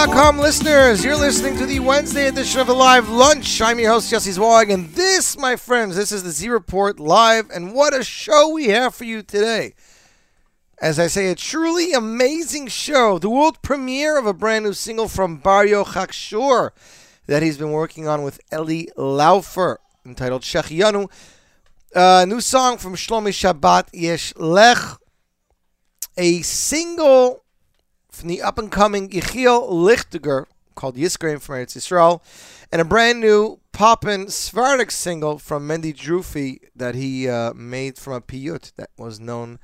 NachumSegal.com listeners. You're listening to the Wednesday edition of the Live Lunch. I'm your host, Jesse Zwag, and this, my friends, this is the Z Report Live, and what a show we have for you today. As I say, a truly amazing show. The world premiere of a brand new single from Barrio Chakshur that he's been working on with Eli Laufer, entitled Shechianu. A new song from Shlomi Shabbat, Yesh Lech. A single from the up and coming Yechiel Lichtiger called Yisrael from Eretz Yisrael, and a brand new poppin' Sephardic single from Mendy Drufi that he uh, made from a piyut that was known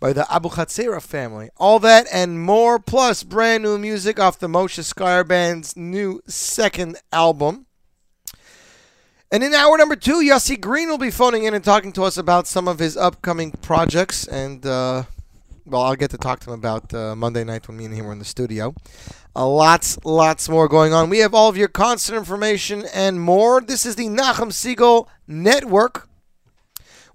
by the Abu Chatzera family. All that and more, plus brand new music off the Moshe Skier Band's new second album. And in hour number two, Yossi Green will be phoning in and talking to us about some of his upcoming projects and uh, well, I'll get to talk to him about uh, Monday night when me and him were in the studio. Uh, lots, lots more going on. We have all of your concert information and more. This is the Nachum Segal Network.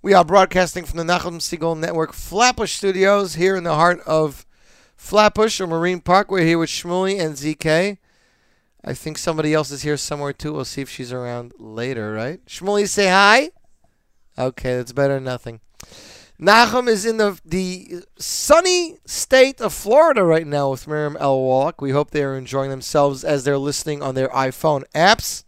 We are broadcasting from the Nachum Segal Network Flatbush Studios here in the heart of Flatbush or Marine Park. We're here with Shmuley and ZK. I think somebody else is here somewhere too. We'll see if she's around later, right? Shmuley, say hi. Okay, that's better than nothing. Nachum is in the the sunny state of Florida right now with Miriam L. Wallach. We hope they are enjoying themselves as they're listening on their iPhone apps.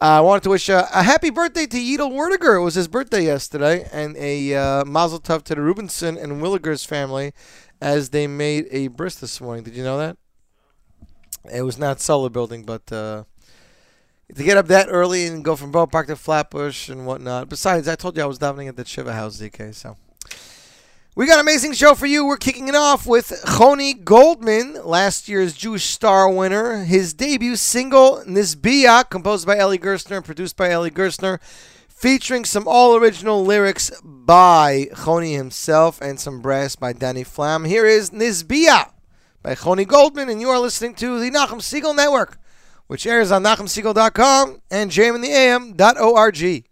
Uh, I wanted to wish a, a happy birthday to Yidel Werdiger. It was his birthday yesterday, and a uh, mazel tov to the Rubinson and Willigers family as they made a bris this morning. Did you know that? It was not solar building, but uh, to get up that early and go from Borough Park to Flatbush and whatnot. Besides, I told you I was davening at the Shiva House, ZK. So we got an amazing show for you. We're kicking it off with Choni Goldman, last year's Jewish Star winner. His debut single Nisbia, composed by Eli Gerstner and produced by Eli Gerstner, featuring some all-original lyrics by Choni himself and some brass by Danny Flam. Here is Nisbia by Choni Goldman, and you are listening to the Nachum Segal Network which airs on NachumSegal.com and jmintheam.org.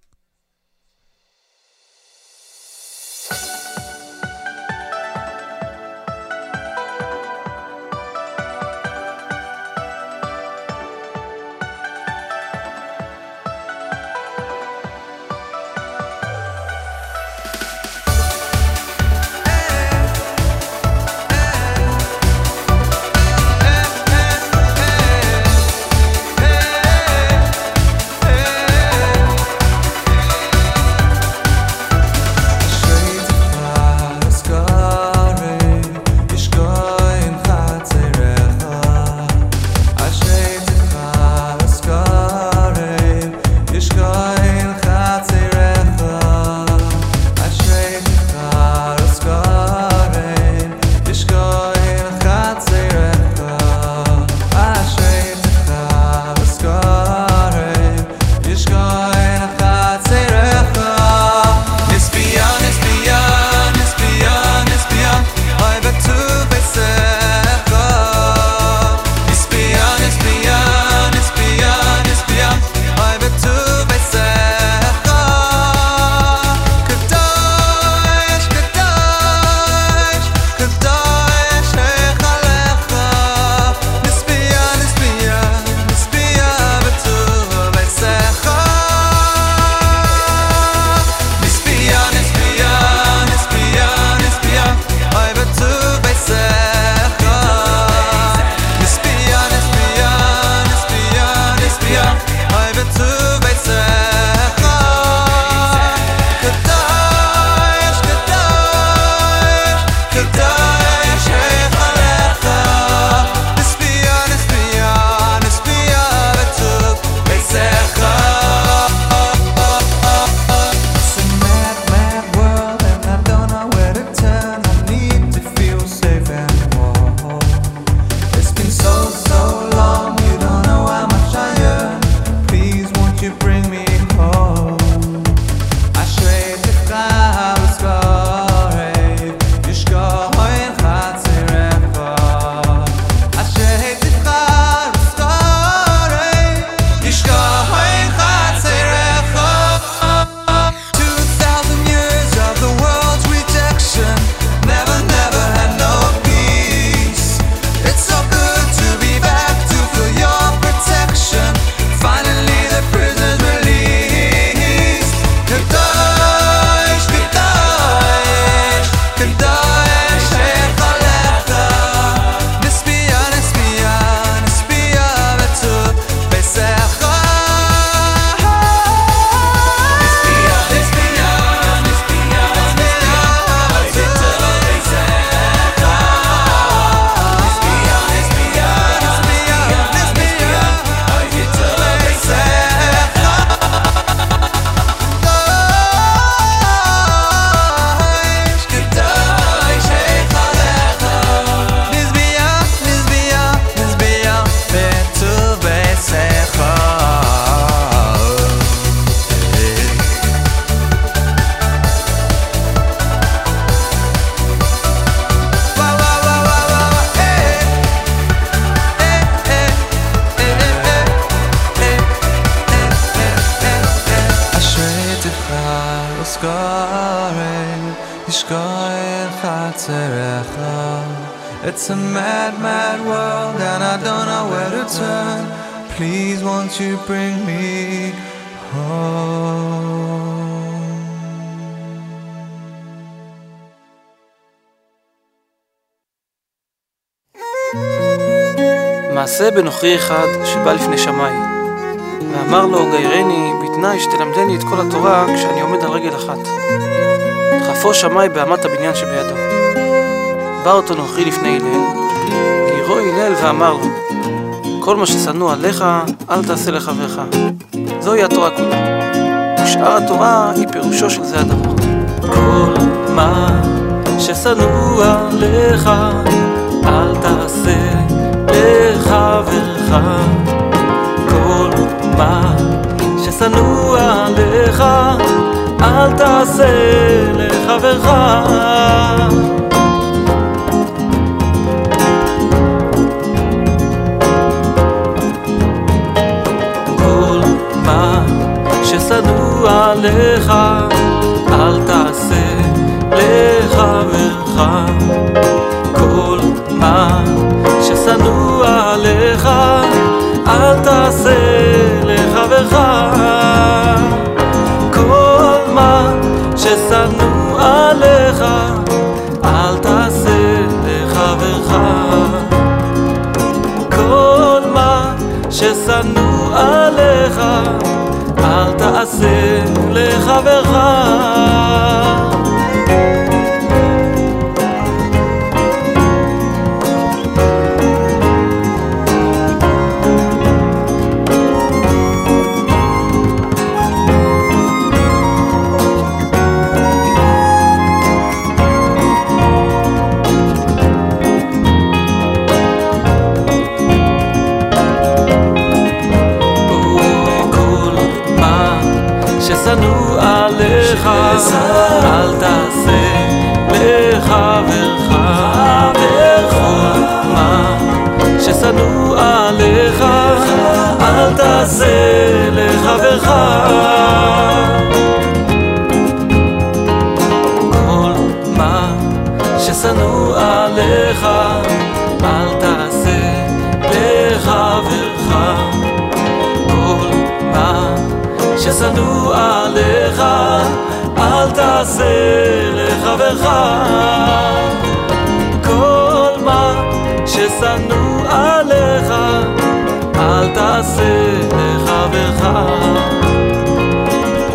מעשה בנוכרי אחד שבא לפני שמאי, ואמר לו גיירני בתנאי שתלמדני את כל התורה כשאני עומד על רגל אחת. דחפו שמאי באמת הבניין שבידו. בא אותו נוכרי לפני הלל, גיירו הלל ואמר לו, כל מה ששנוא עליך, אל תעשה לחברך. זוהי התורה כולה. ושאר התורה היא פירושו של זה הדבר. כל מה ששנוא עליך, לחברך. כל מה ששנוא עליך, אל תעשה לחברך. עשה לחברך. תעשה לחברך. כל מה ששנוא עליך, אל תעשה לחברך. כל מה ששנוא עליך, אל תעשה לחברך.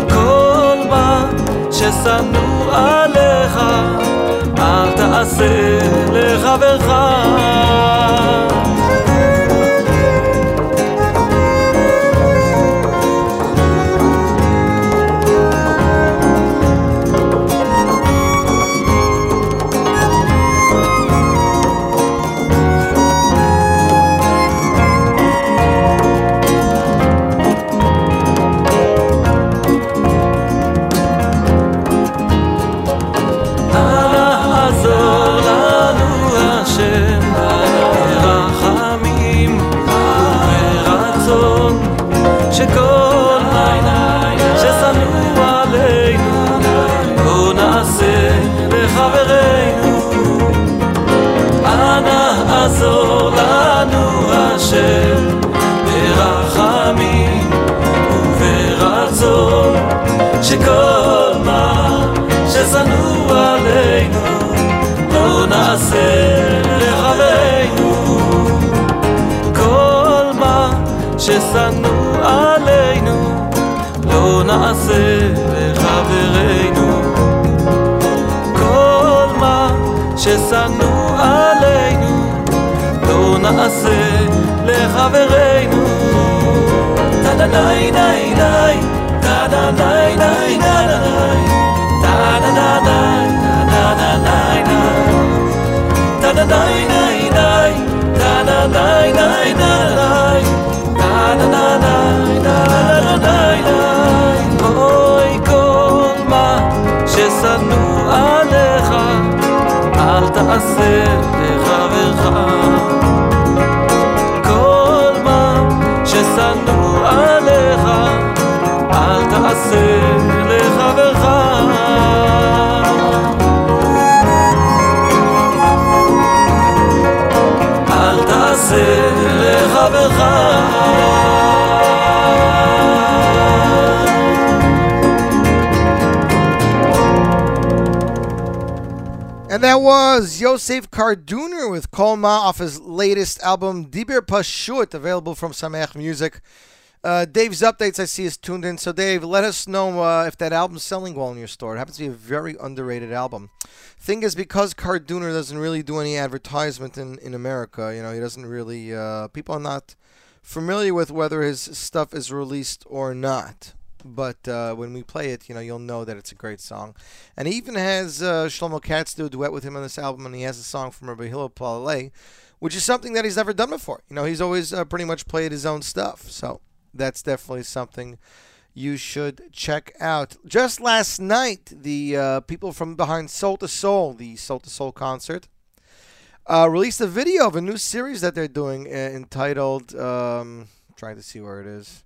כל מה ששנוא עליך, אל תעשה לחברך. ששנו עלינו לא נעשה לחברינו. טדה ניי ניי ניי טדה ניי ניי ניי טדה ניי טדה ניי ניי טדה ניי ניי ניי טדה ניי ניי ניי תעשה לחברך that was Yosef Karduner with Kolma off his latest album, Dibir Pashut, available from Sameach Music. Uh, Dave's updates I see is tuned in. So, Dave, let us know uh, if that album's selling well in your store. It happens to be a very underrated album. Thing is, because Carduner doesn't really do any advertisement in, in America, you know, he doesn't really, uh, people are not familiar with whether his stuff is released or not. But uh, when we play it, you know, you'll know that it's a great song. And he even has uh, Shlomo Katz do a duet with him on this album, and he has a song from Rabbi Hillel Palalei, which is something that he's never done before. You know, he's always uh, pretty much played his own stuff. So that's definitely something you should check out. Just last night, the uh, people from behind Soul to Soul, the Soul to Soul concert, uh, released a video of a new series that they're doing uh, entitled. Um, trying to see where it is.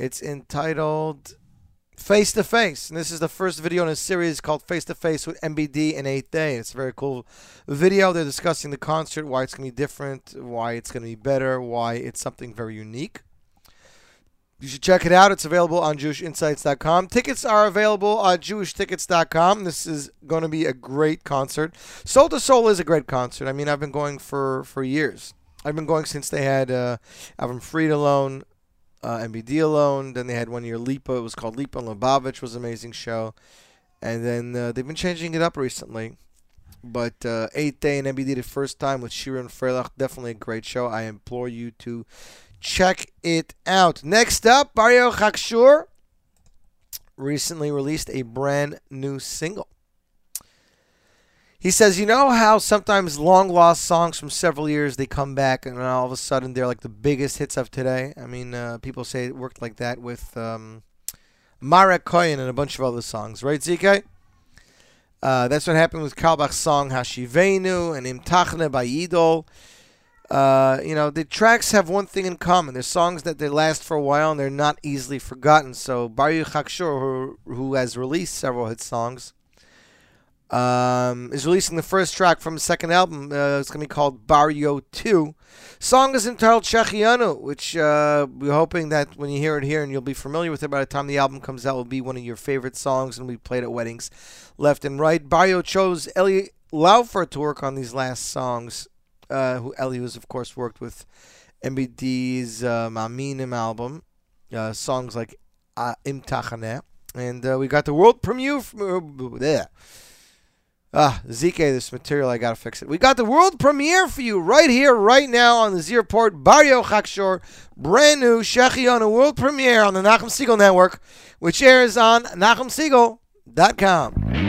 It's entitled Face to Face, and this is the first video in a series called Face to Face with MBD and Eighth Day. It's a very cool video. They're discussing the concert, why it's going to be different, why it's going to be better, why it's something very unique. You should check it out. It's available on JewishInsights.com. Tickets are available at JewishTickets.com. This is going to be a great concert. Soul to Soul is a great concert. I mean, I've been going for, for years. I've been going since they had uh, Avram Fried alone, uh, MBD alone. Then they had one year Lipa. It was called Lipa and Lubavitch. was an amazing show. And then uh, they've been changing it up recently. But uh, Eighth Day and MBD the first time with Shira and Freilach. Definitely a great show. I implore you to check it out. Next up, Barrio Chakshur recently released a brand new single. He says, you know how sometimes long lost songs from several years they come back and all of a sudden they're like the biggest hits of today. I mean, uh, people say it worked like that with um, Marek Koyen and a bunch of other songs, right, ZK? Uh, that's what happened with Kalbach's song Hashivenu and Imtachne by Idol. Uh, you know, the tracks have one thing in common. They're songs that they last for a while and they're not easily forgotten. So Baruch Hakshur, who, who has released several hit songs, um, is releasing the first track from his second album. Uh, it's going to be called Barrio 2. Song is entitled Shachianu, which uh, we're hoping that when you hear it here and you'll be familiar with it by the time the album comes out, will be one of your favorite songs and we played at weddings left and right. Barrio chose Eli Laufer to work on these last songs. Uh, who Eli was, of course, worked with MBD's um, Aminim album. Uh, songs like uh, Imtachaneh. And uh, we got the world premiere. From, there. Ah, ZK, this material, I gotta fix it. We got the world premiere for you right here, right now on the Z Report, Barrio Chakshor, brand new Shechion, a world premiere on the Nachum Segal Network, which airs on NachumSegal.com.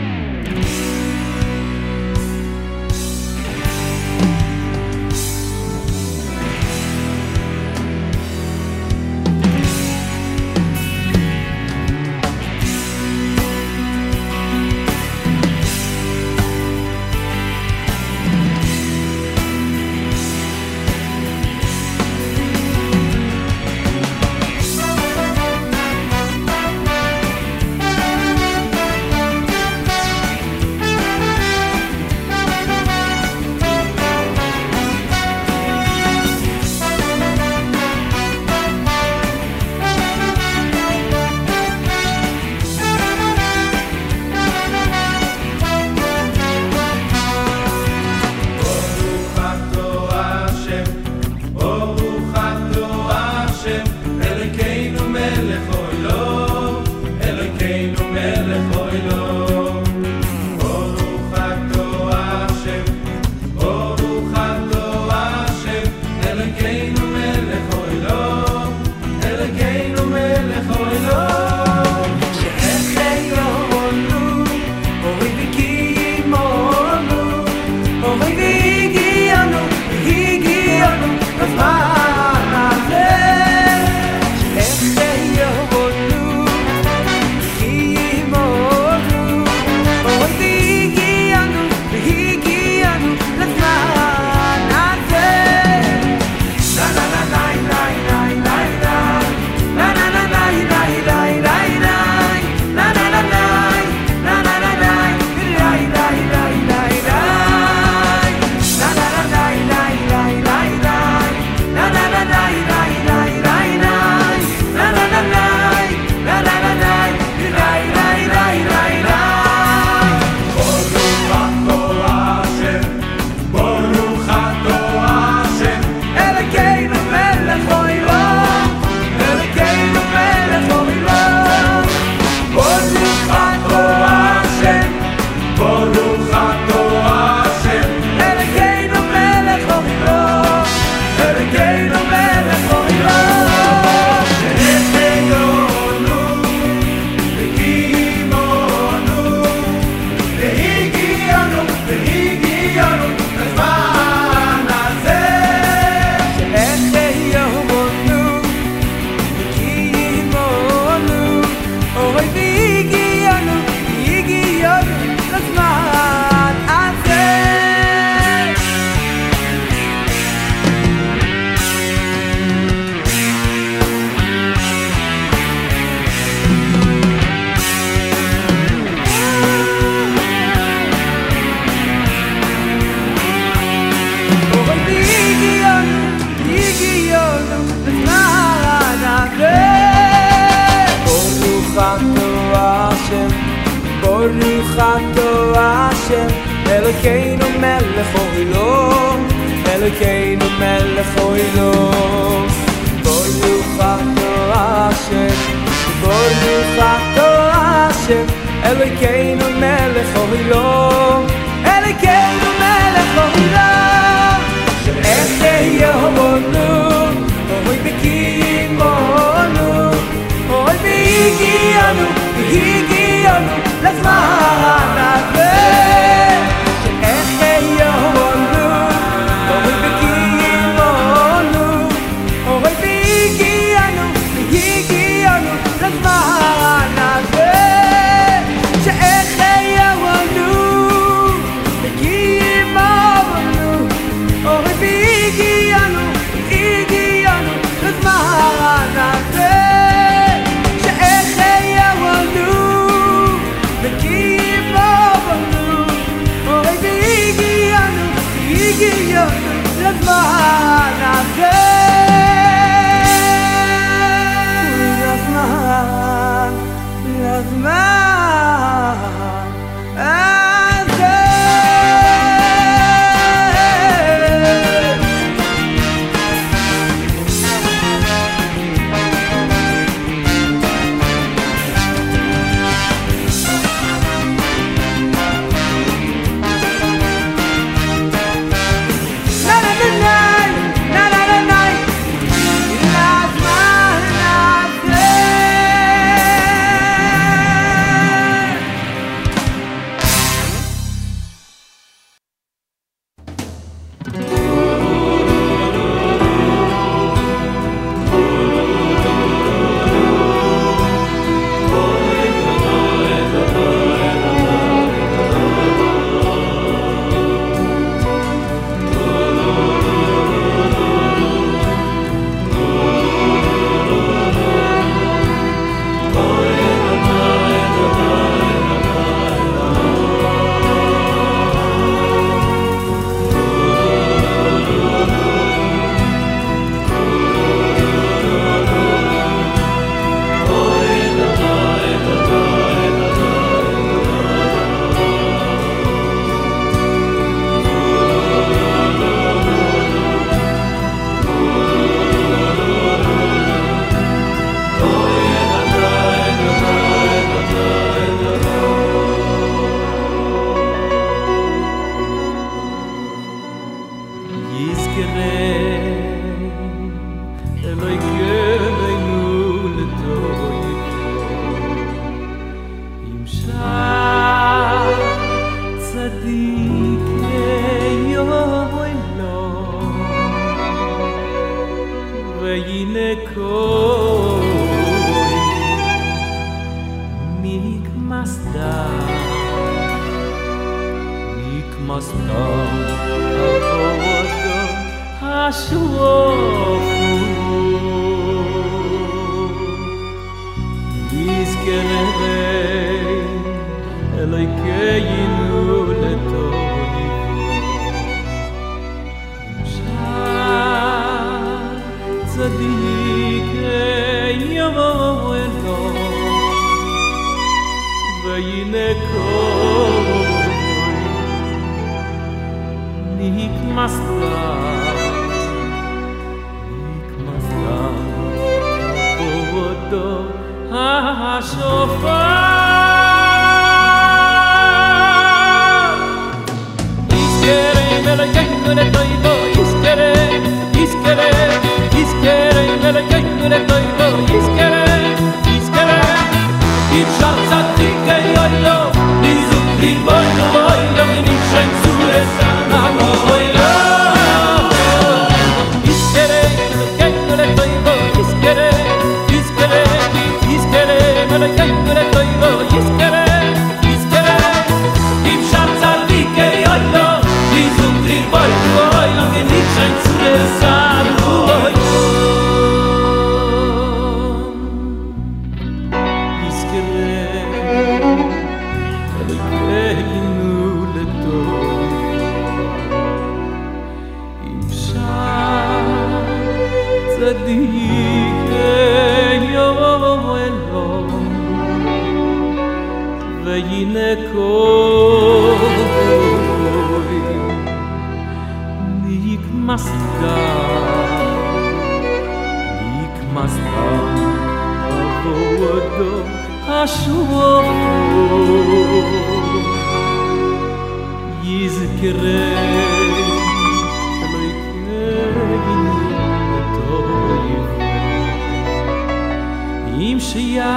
shia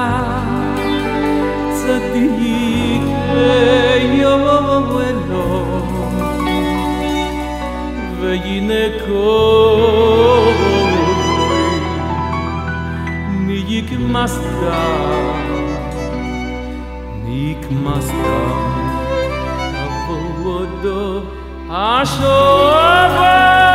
sadik yo bueno vayne ko mi yik masda nik masda avodo ashova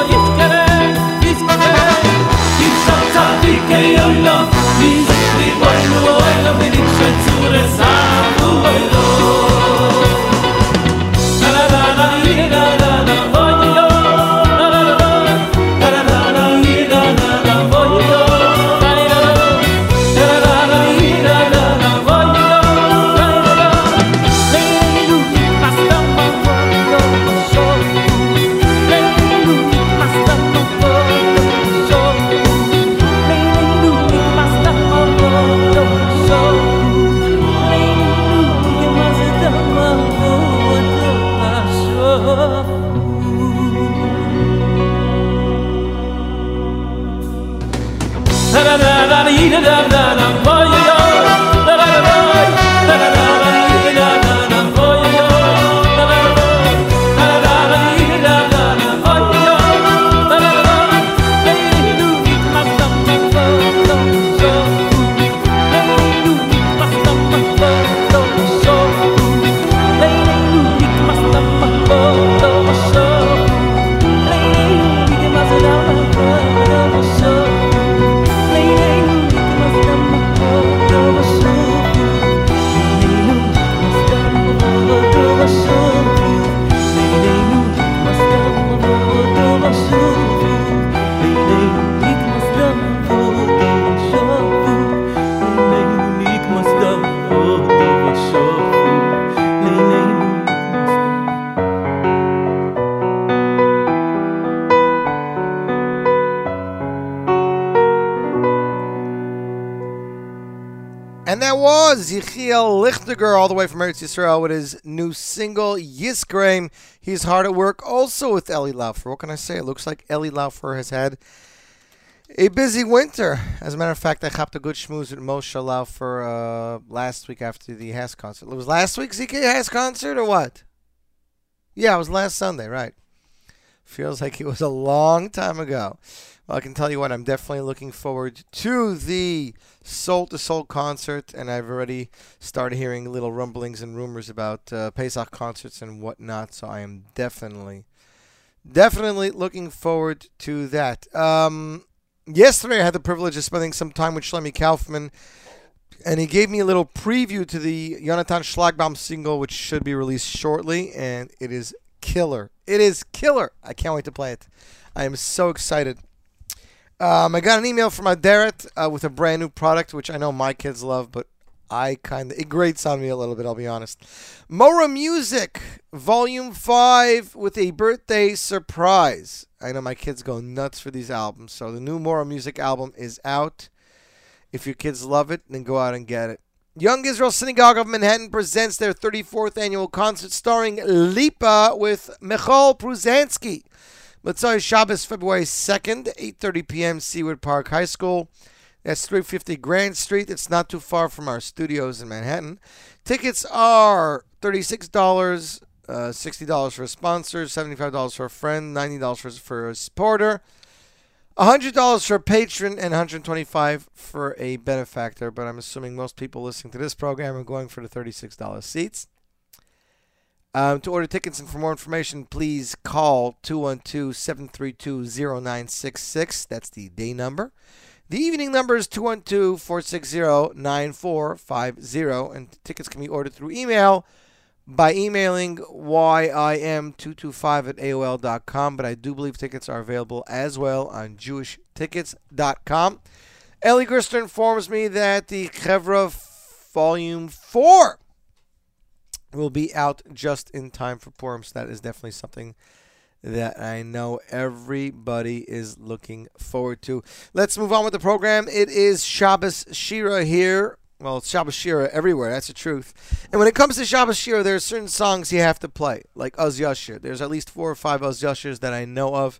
all the way from Eretz Yisrael, with his new single, Yiskraim. He's hard at work also with Eli Laufer. What can I say? It looks like Eli Laufer has had a busy winter. As a matter of fact, I hopped a good schmooze with Moshe Laufer uh, last week after the Hess concert. It was last week, ZK Hess concert, or what? Yeah, it was last Sunday, right. Feels like it was a long time ago. Well, I can tell you what, I'm definitely looking forward to the Soul to Soul concert, and I've already started hearing little rumblings and rumors about uh, Pesach concerts and whatnot, so I am definitely, definitely looking forward to that. Um, yesterday, I had the privilege of spending some time with Shlomi Kaufman, and he gave me a little preview to the Jonathan Schlagbaum single, which should be released shortly, and it is killer. It is killer. I can't wait to play it. I am so excited. Um, I got an email from Aderet uh, with a brand new product, which I know my kids love, but I kind of it grates on me a little bit. I'll be honest. Mora Music Volume Five with a birthday surprise. I know my kids go nuts for these albums, so the new Mora Music album is out. If your kids love it, then go out and get it. Young Israel Synagogue of Manhattan presents their 34th annual concert starring Lipa with Michal Pruzansky. Matzai Shabbos, February 2nd, 8.30 p.m., Seward Park High School. That's 350 Grand Street. It's not too far from our studios in Manhattan. Tickets are $36, uh, $60 for a sponsor, $75 for a friend, $90 for, for a supporter. $100 for a patron and 125 for a benefactor, but I'm assuming most people listening to this program are going for the $36 seats. Um, to order tickets and for more information, please call 212 732 0966. That's the day number. The evening number is 212 460 9450, and tickets can be ordered through email by emailing yim225 at AOL.com, but I do believe tickets are available as well on jewishtickets.com. Eli Gerstner informs me that the Chevra Volume 4 will be out just in time for Purim, so that is definitely something that I know everybody is looking forward to. Let's move on with the program. It is Shabbos Shira here. Well, it's Shabbos Shira everywhere. That's the truth. And when it comes to Shabbos Shira, there are certain songs you have to play, like Uz Yashir. There's at least four or five Uz Yashirs that I know of.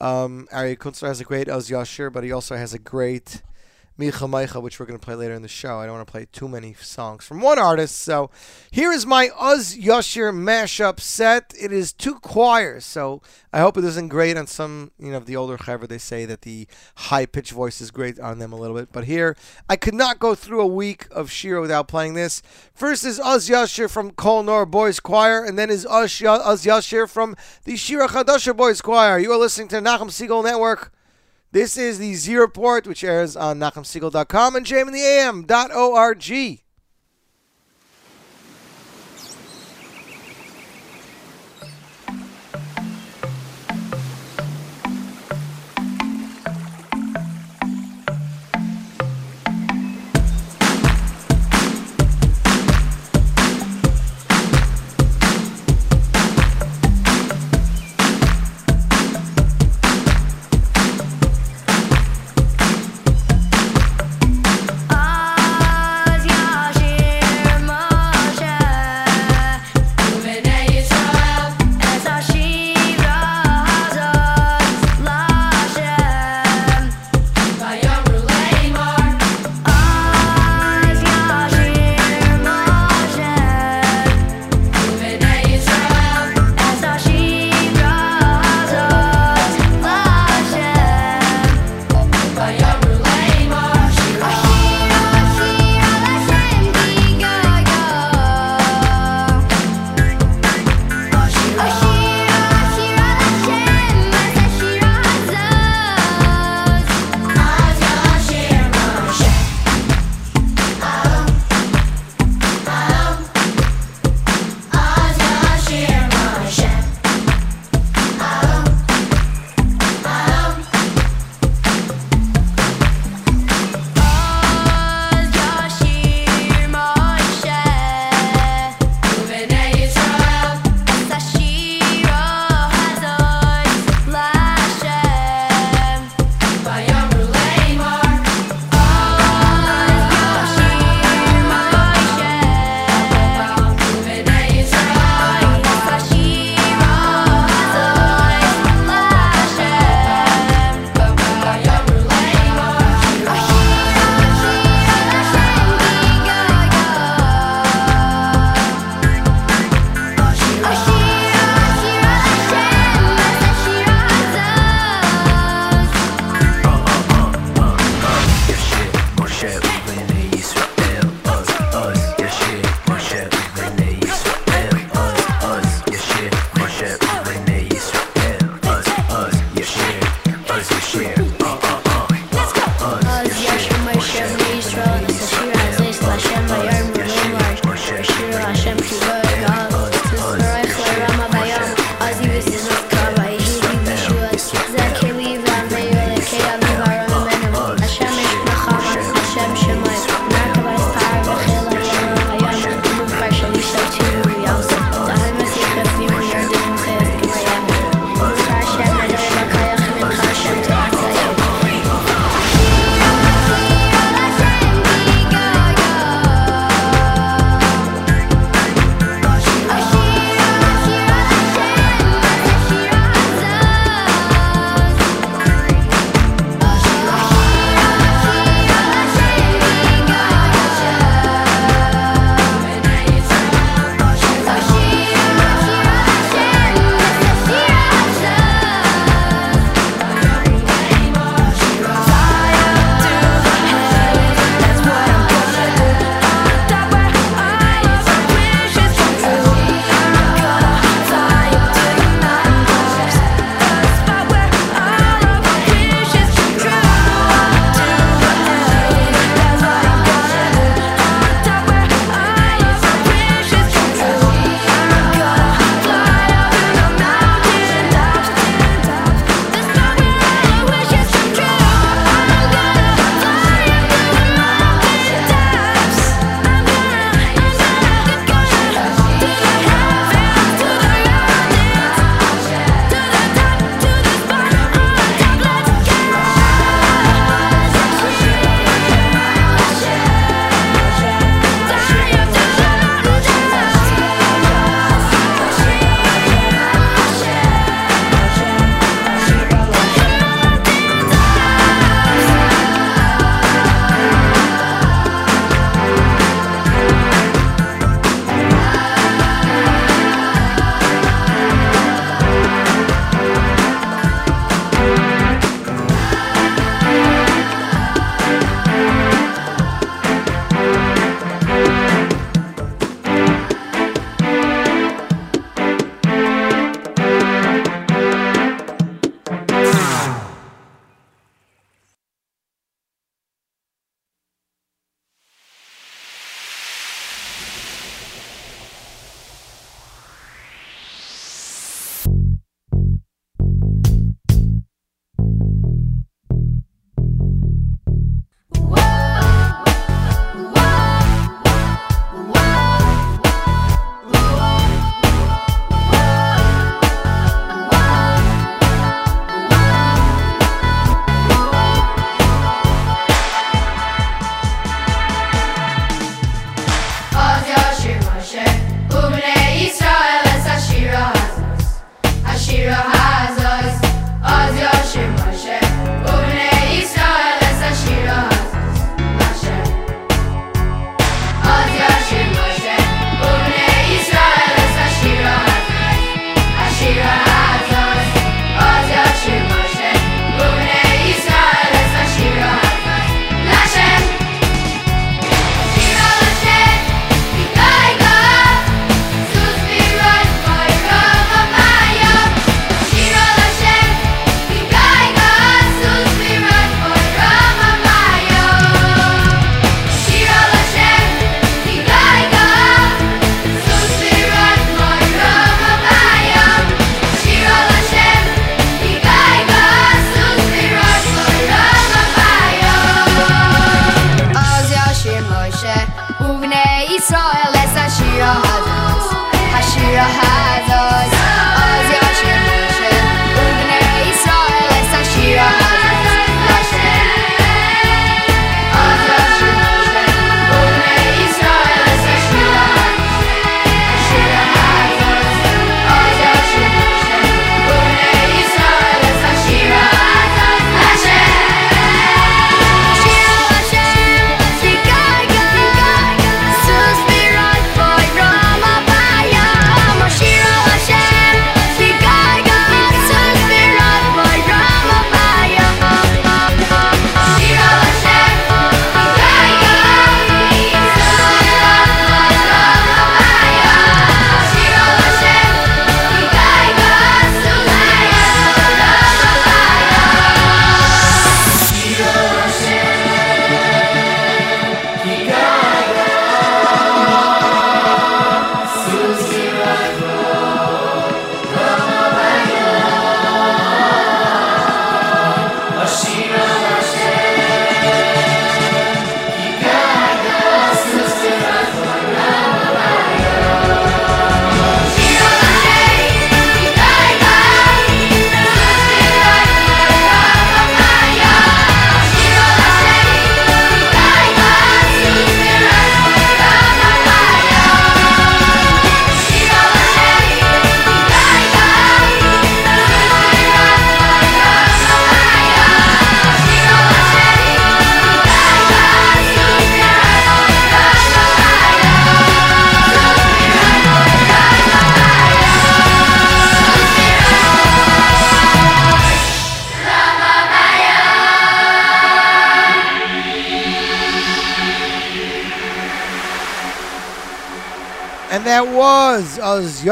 Um, Ari Kunstler has a great Uz Yashir, but he also has a great Micha Meicha, which we're going to play later in the show. I don't want to play too many songs from one artist. So here is my Uz Yashir mashup set. It is two choirs, so I hope it isn't great on some, you know, the older chaver. They say that the high pitched voice is great on them a little bit. But here, I could not go through a week of Shira without playing this. First is Uz Yashir from Kol Nor Boys Choir, and then is Uz Yashir from the Shira Chadasha Boys Choir. You are listening to Nachum Segal Network. This is the Z Report, which airs on NachumSegal.com and jmintheam.org.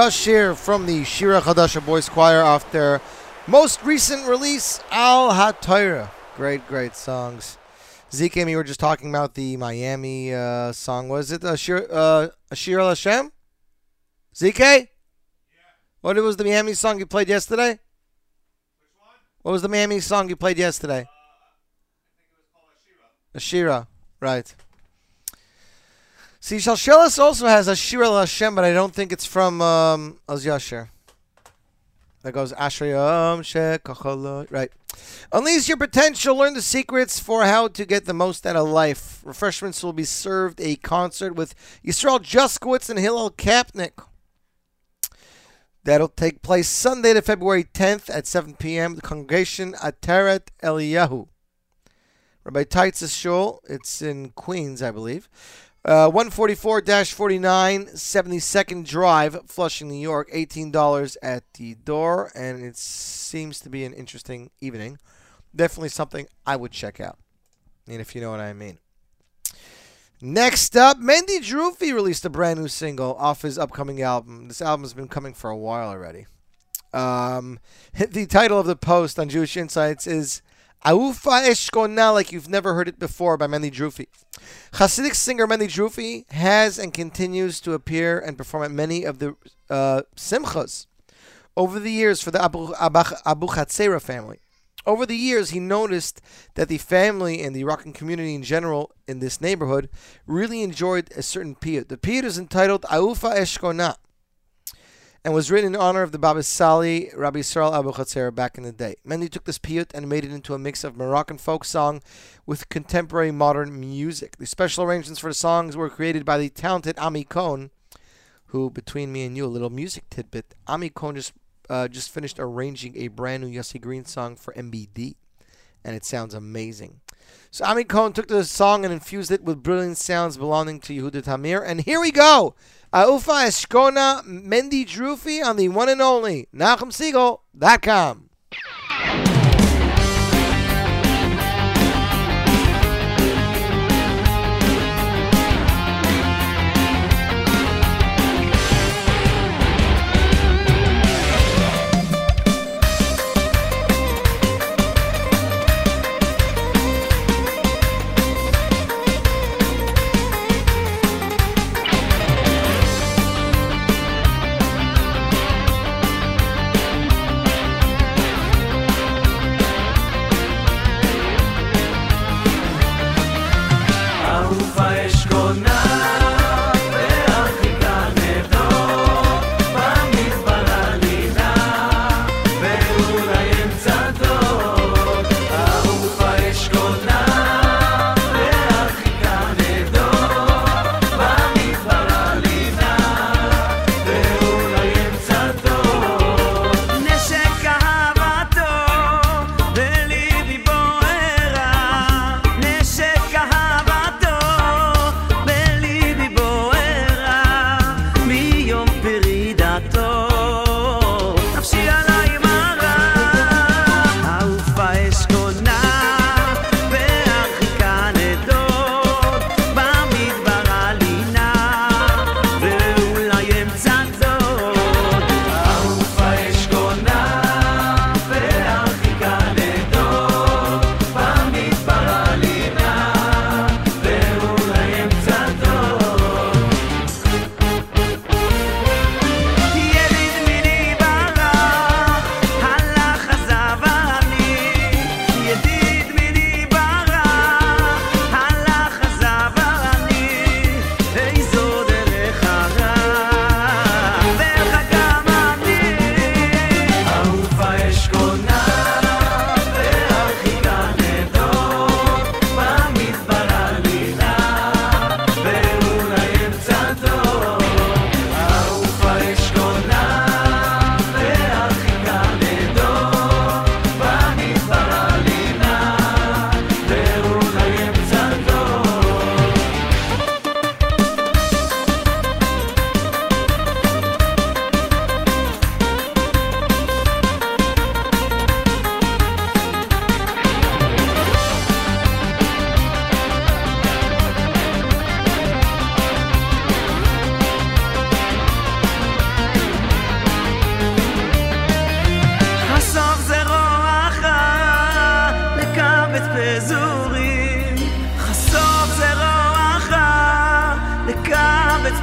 Yashir from the Shira Chadasha Boys Choir off their most recent release, Al HaTorah. Great, great songs. Zeke and me were just talking about the Miami uh, song. Was it Ashir, uh, Ashir Al Hashem? Zeke? What was the Miami song you played yesterday? What was the Miami song you played yesterday? Uh, Ashira. Ashira, right. See, Shalshelis also has Ashira Al Hashem, but I don't think it's from um, Yashir. That goes Ashrayam Shekachalot. Right. Unleash your potential. Learn the secrets for how to get the most out of life. Refreshments will be served. A concert with Yisrael Juskowitz and Hillel Kapnick. That'll take place Sunday to February 10th at 7 p.m. The congregation Ateret Eliyahu. Rabbi Teitz's shul. It's in Queens, I believe. Uh, 144-49, 72nd Drive, Flushing, New York. $18 at the door, and it seems to be an interesting evening. Definitely something I would check out, and if you know what I mean. Next up, Mendy Jerufi released a brand new single off his upcoming album. This album has been coming for a while already. Um, the title of the post on Jewish Insights is Aufa Eshkona, like you've never heard it before, by Mendy Jerufi. Hasidic singer Mendy Jerufi has and continues to appear and perform at many of the uh, simchas over the years for the Abu, Abu, family. Over the years, he noticed that the family and the Iraqi community in general in this neighborhood really enjoyed a certain piyut. The piyut is entitled Aufa Eshkona and was written in honor of the Baba Sali Rabbi Yisrael Abu Chatzera back in the day. Mendy took this piyut and made it into a mix of Moroccan folk song with contemporary modern music. The special arrangements for the songs were created by the talented Ami Cohn, who, between me and you, a little music tidbit, Ami Cohn just uh, just finished arranging a brand new Yossi Green song for MBD, and it sounds amazing. So Ami Cohn took the song and infused it with brilliant sounds belonging to Yehuda Tamir, and here we go. Aufa Eshkona Mendy Jerufi on the one and only NachumSegal.com.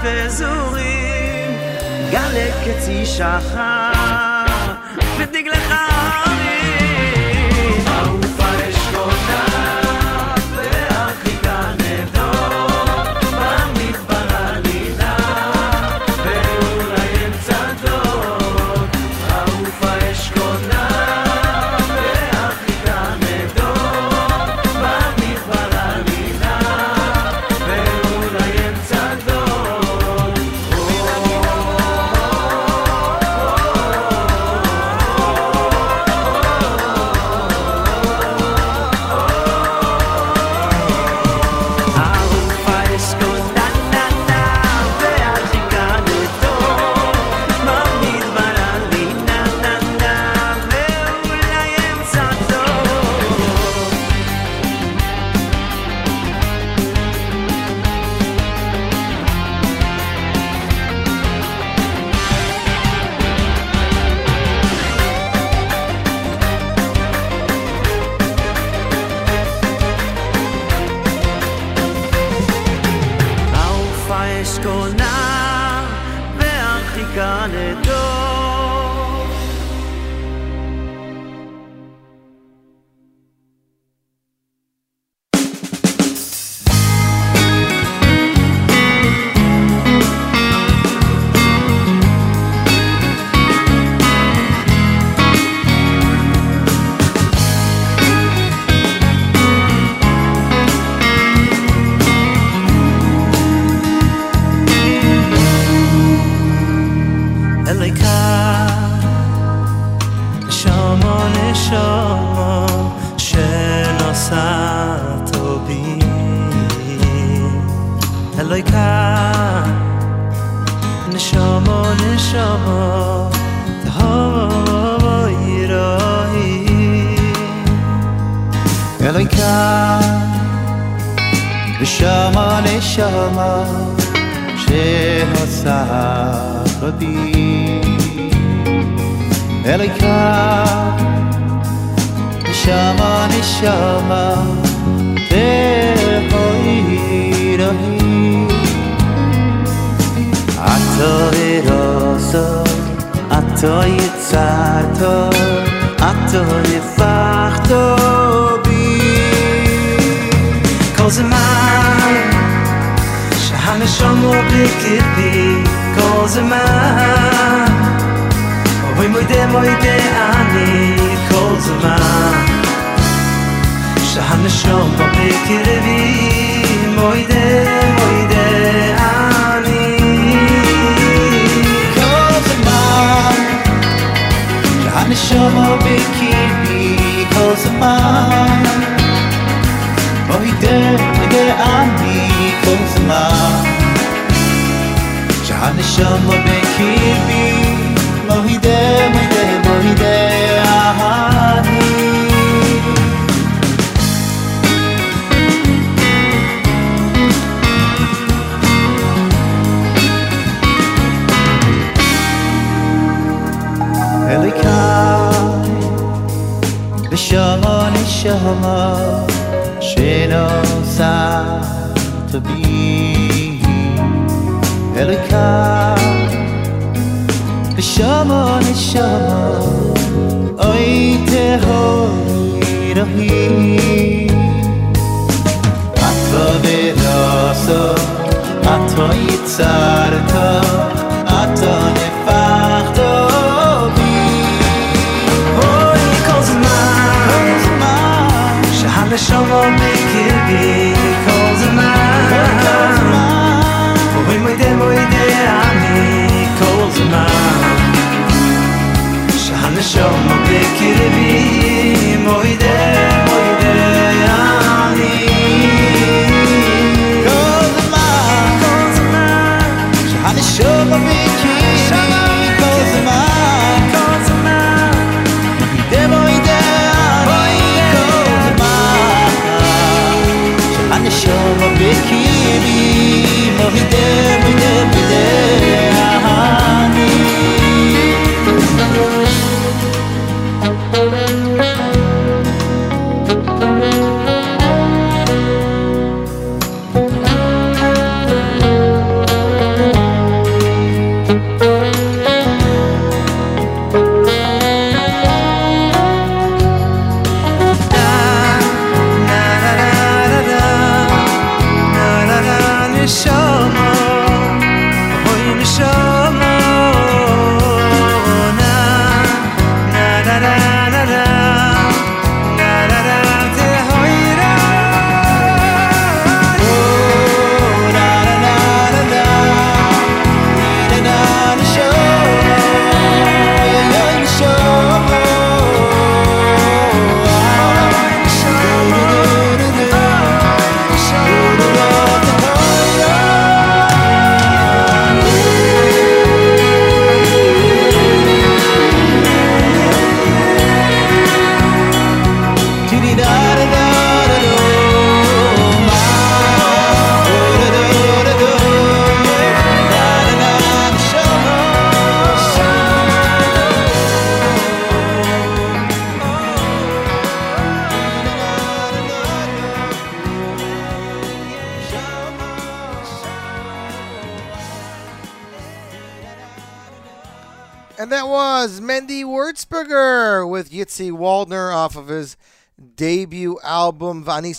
פזורים, גלי קצי שחר, of here.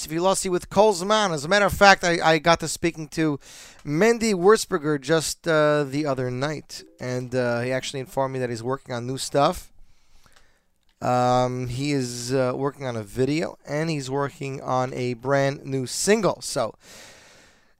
Vanis Vilossi with Kolzman. As a matter of fact, I, I got to speaking to Mendy Wurzberger just uh, the other night, and uh, he actually informed me that he's working on new stuff. Um, he is uh, working on a video and he's working on a brand new single. So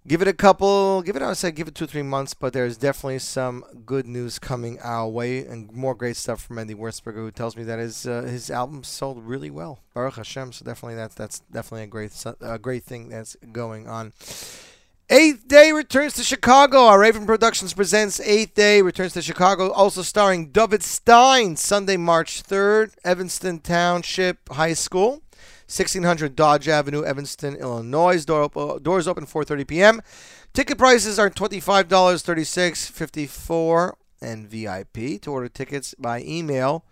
give it a couple, give it, I would say, give it two, three months, but there's definitely some good news coming our way and more great stuff from Mendy Wurzberger, who tells me that his uh, his album sold really well. Baruch Hashem. So definitely that's that's definitely a great a great thing that's going on. Eighth Day returns to Chicago. Our Raven Productions presents Eighth Day returns to Chicago, also starring David Stein. Sunday, March 3rd, Evanston Township High School, 1600 Dodge Avenue, Evanston, Illinois. Door op- doors open 4:30 p.m. Ticket prices are $25, $36, 54 and VIP. To order tickets by email,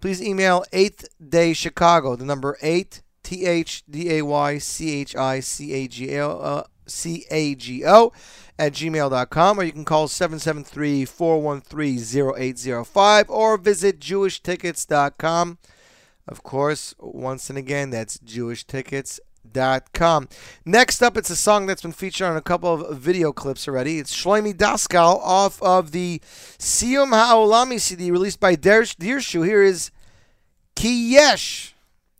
please email 8th Day Chicago, the number 8 T H D A Y C H I C A G O uh, C A G O at gmail.com or you can call 773-413-0805 or visit jewishtickets.com. Of course, once and again, that's jewishtickets.com. Next up, it's a song that's been featured on a couple of video clips already. It's Shloimi Daskal off of the Siyum Ha'olami CD released by Dirshu. Here is Kiyesh,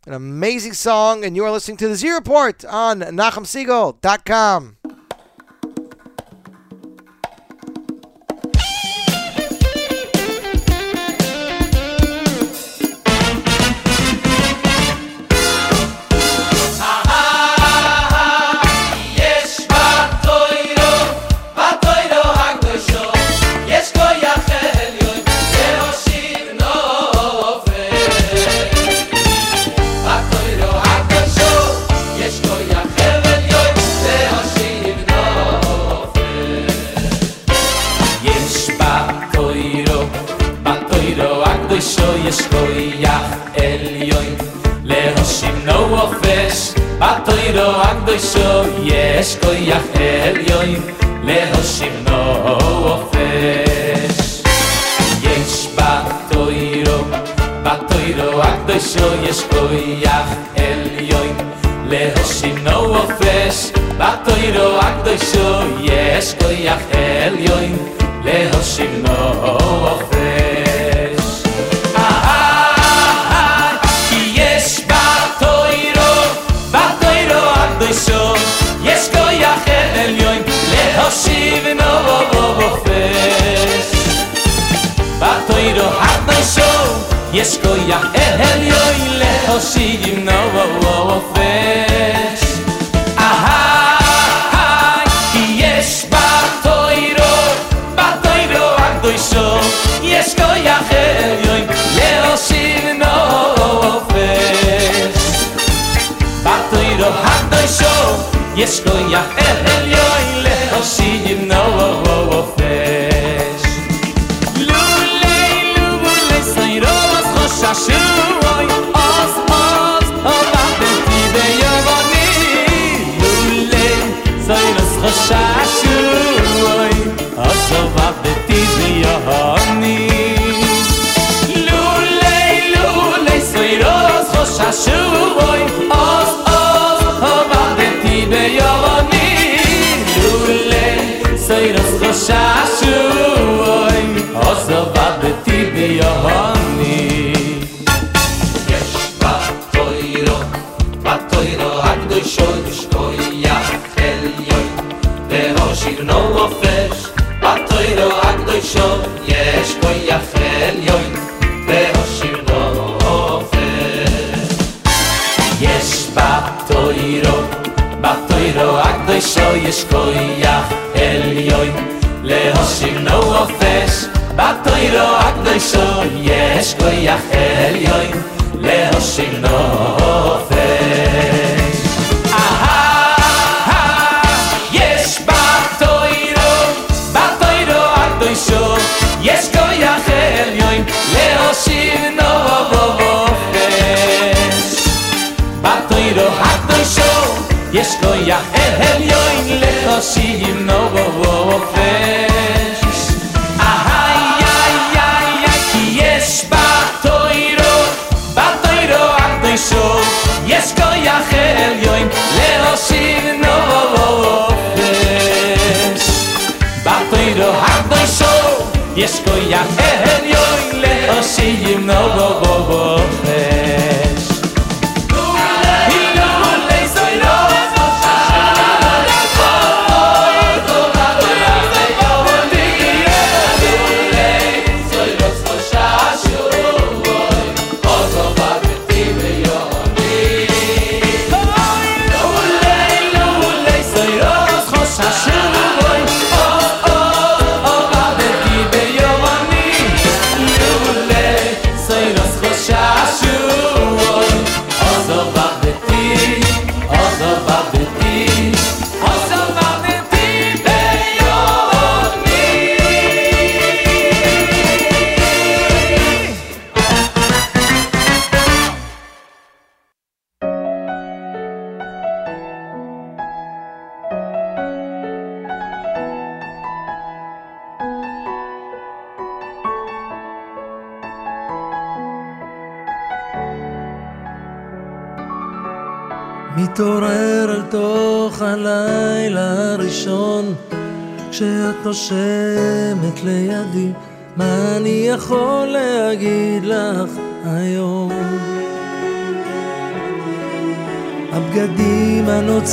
an amazing song, and you are listening to the Z Report on NachumSegal.com.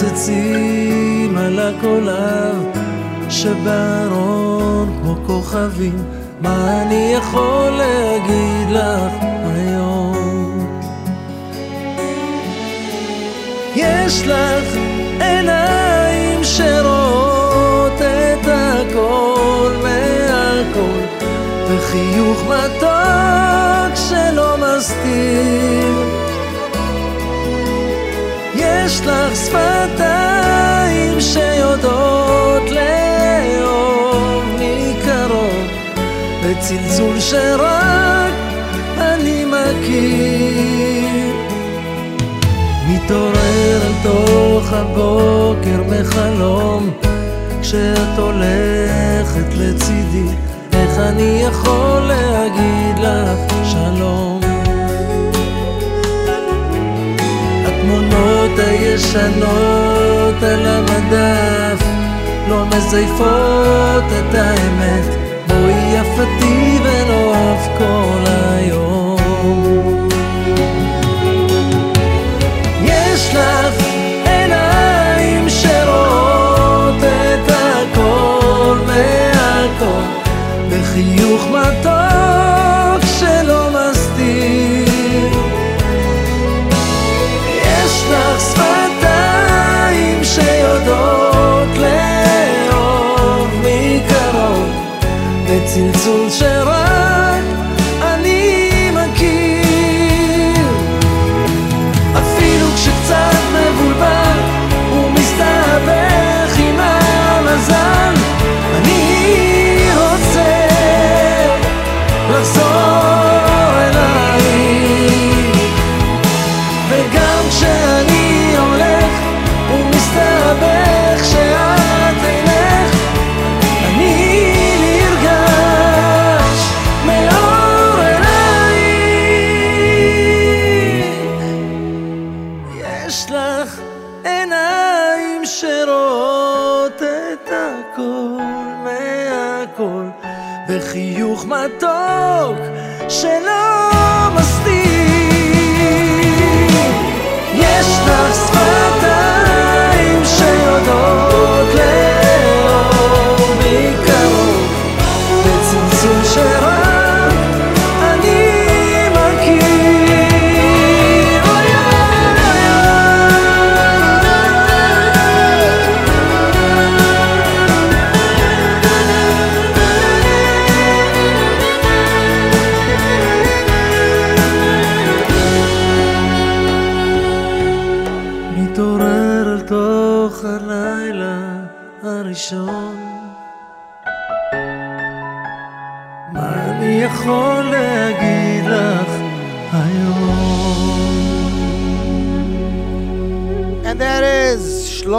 הנוצצים על הקולב שבארון כמו כוכבים מה אני יכול להגיד לך היום? יש לך עיניים שרואות את הכל מהכל וחיוך מתוק שלא מסתיר יש לך שפתיים שיודעות לאהוב מקרוב. וצלצול שרק אני מכיר. מתעורר אל תוך הבוקר מחלום כשאת הולכת לצידי איך אני יכול להגיד לך שלום התמונות הישנות על המדף לא מזייפות את האמת בואי יפתי ונאהב כל היום. יש לך עיניים שרואות את הכל מהכל בחיוך מתוק 自组成。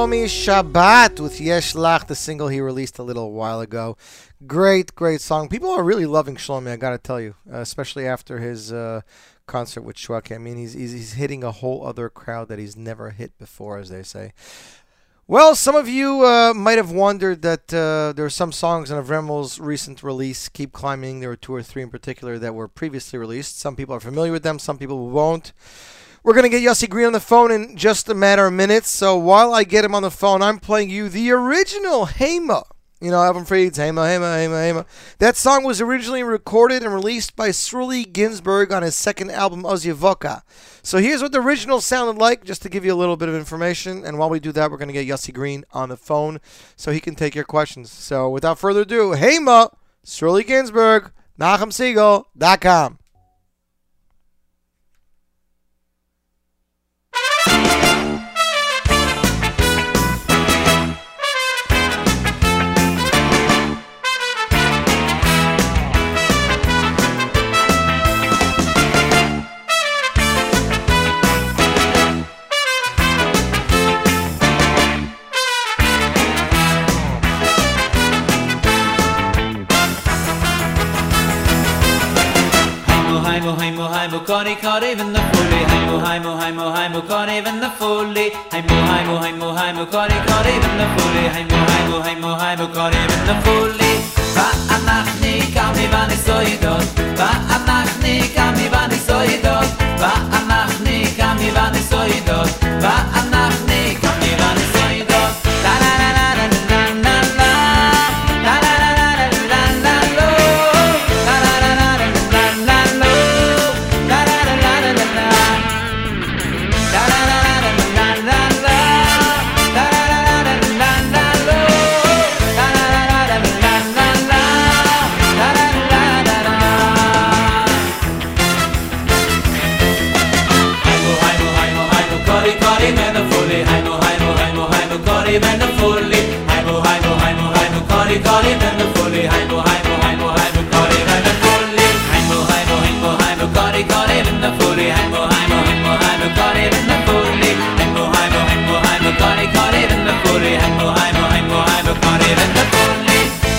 Shlomi Shabbat with Yesh Lach, the single he released a little while ago. Great, great song. People are really loving Shlomi, I gotta tell you, uh, especially after his uh, concert with Shwekey. I mean, he's, he's, he's hitting a whole other crowd that he's never hit before, as they say. Well, some of you uh, might have wondered that uh, there are some songs in Avremel's recent release, Keep Climbing. There were two or three in particular that were previously released. Some people are familiar with them, some people won't. We're going to get Yossi Green on the phone in just a matter of minutes. So while I get him on the phone, I'm playing you the original Hema. You know, Evan Fried's Hema, Hema, Hema, Hema. That song was originally recorded and released by Sruly Ginsburg on his second album, Ozyevoka. So here's what the original sounded like, just to give you a little bit of information. And while we do that, we're going to get Yossi Green on the phone so he can take your questions. So without further ado, Hema, Sruly Ginsburg, heimo heimo heimo kan ik haar even de folie heimo heimo heimo heimo kan even the fully. heimo heimo heimo heimo kan ik haar even de folie heimo heimo heimo heimo kan even de folie ואנחנו קמי ונסוידות ואנחנו קמי ונסוידות ואנחנו קמי Va ואנחנו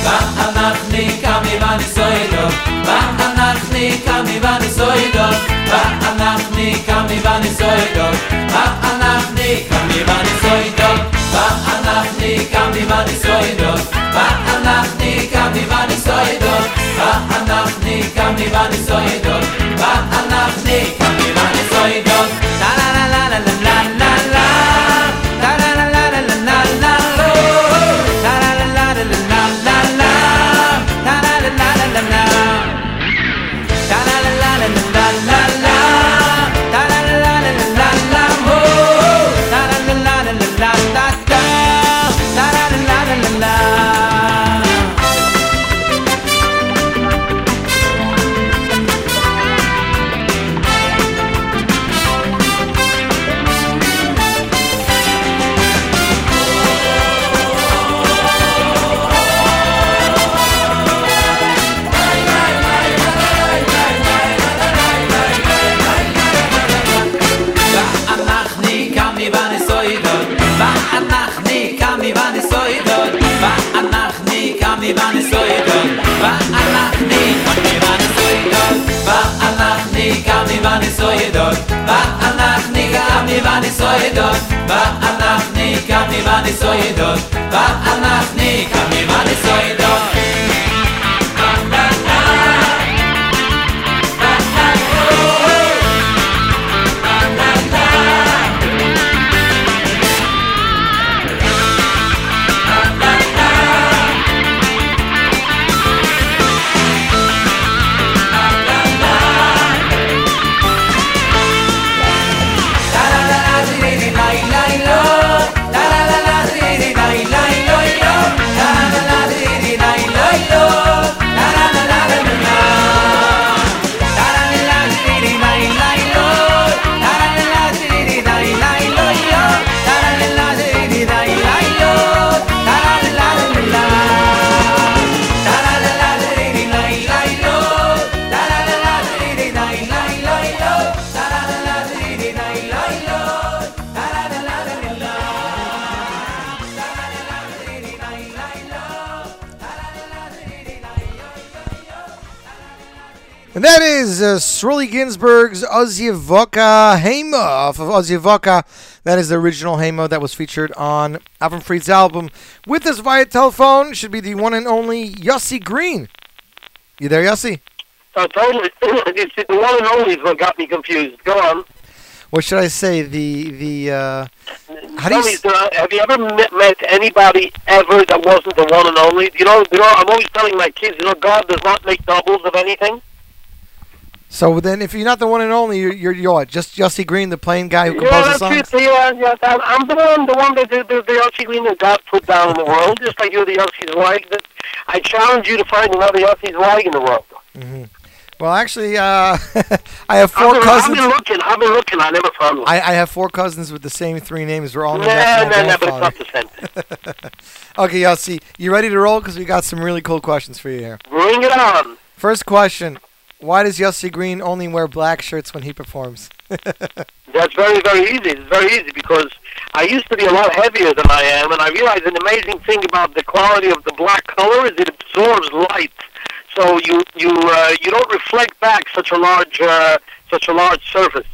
Ba anach nik, ba anach nik, ba anach nik, ba anach nik, ba anach nik, ba anach nik, ba anach nik, ba anach nik, ba anach ba anach ba anach Ozyevoka Hema off of Ozyevoka. That is the original Hema that was featured on Alvin Fried's album. With us via telephone should be the one and only Yossi Green. You there, Yossi? Oh, totally. it's the one and only is what got me confused. Go on. What should I say? The the uh, how do you s- uh, have you ever met, met anybody ever that wasn't the one and only? You know, you know, I'm always telling my kids, you know, God does not make doubles of anything. So then if you're not the one and only, you're you're, you're what? Just Yossi Green, the plain guy who Yeah, composes that's songs. it. Yeah, yeah, I'm, I'm the one, the one that the, the, the Yossi Green that God put down in the world, just like you're the Yossi Zweig. I challenge you to find another Yossi Zweig in the world. hmm Well, actually, uh, I have four I've been, cousins. I've been looking. I've been looking. I never found one. I, I have four cousins with the same three names. We're all Nah, named after my nah, nah, but it's not the same. Okay, Yossi, you ready to roll? Because we got some really cool questions for you here. Bring it on. First question: Why does Yossi Green only wear black shirts when he performs? That's very, very easy. It's very easy because I used to be a lot heavier than I am, and I realized an amazing thing about the quality of the black color is it absorbs light. so you you uh, you don't reflect back such a large uh, such a large surface.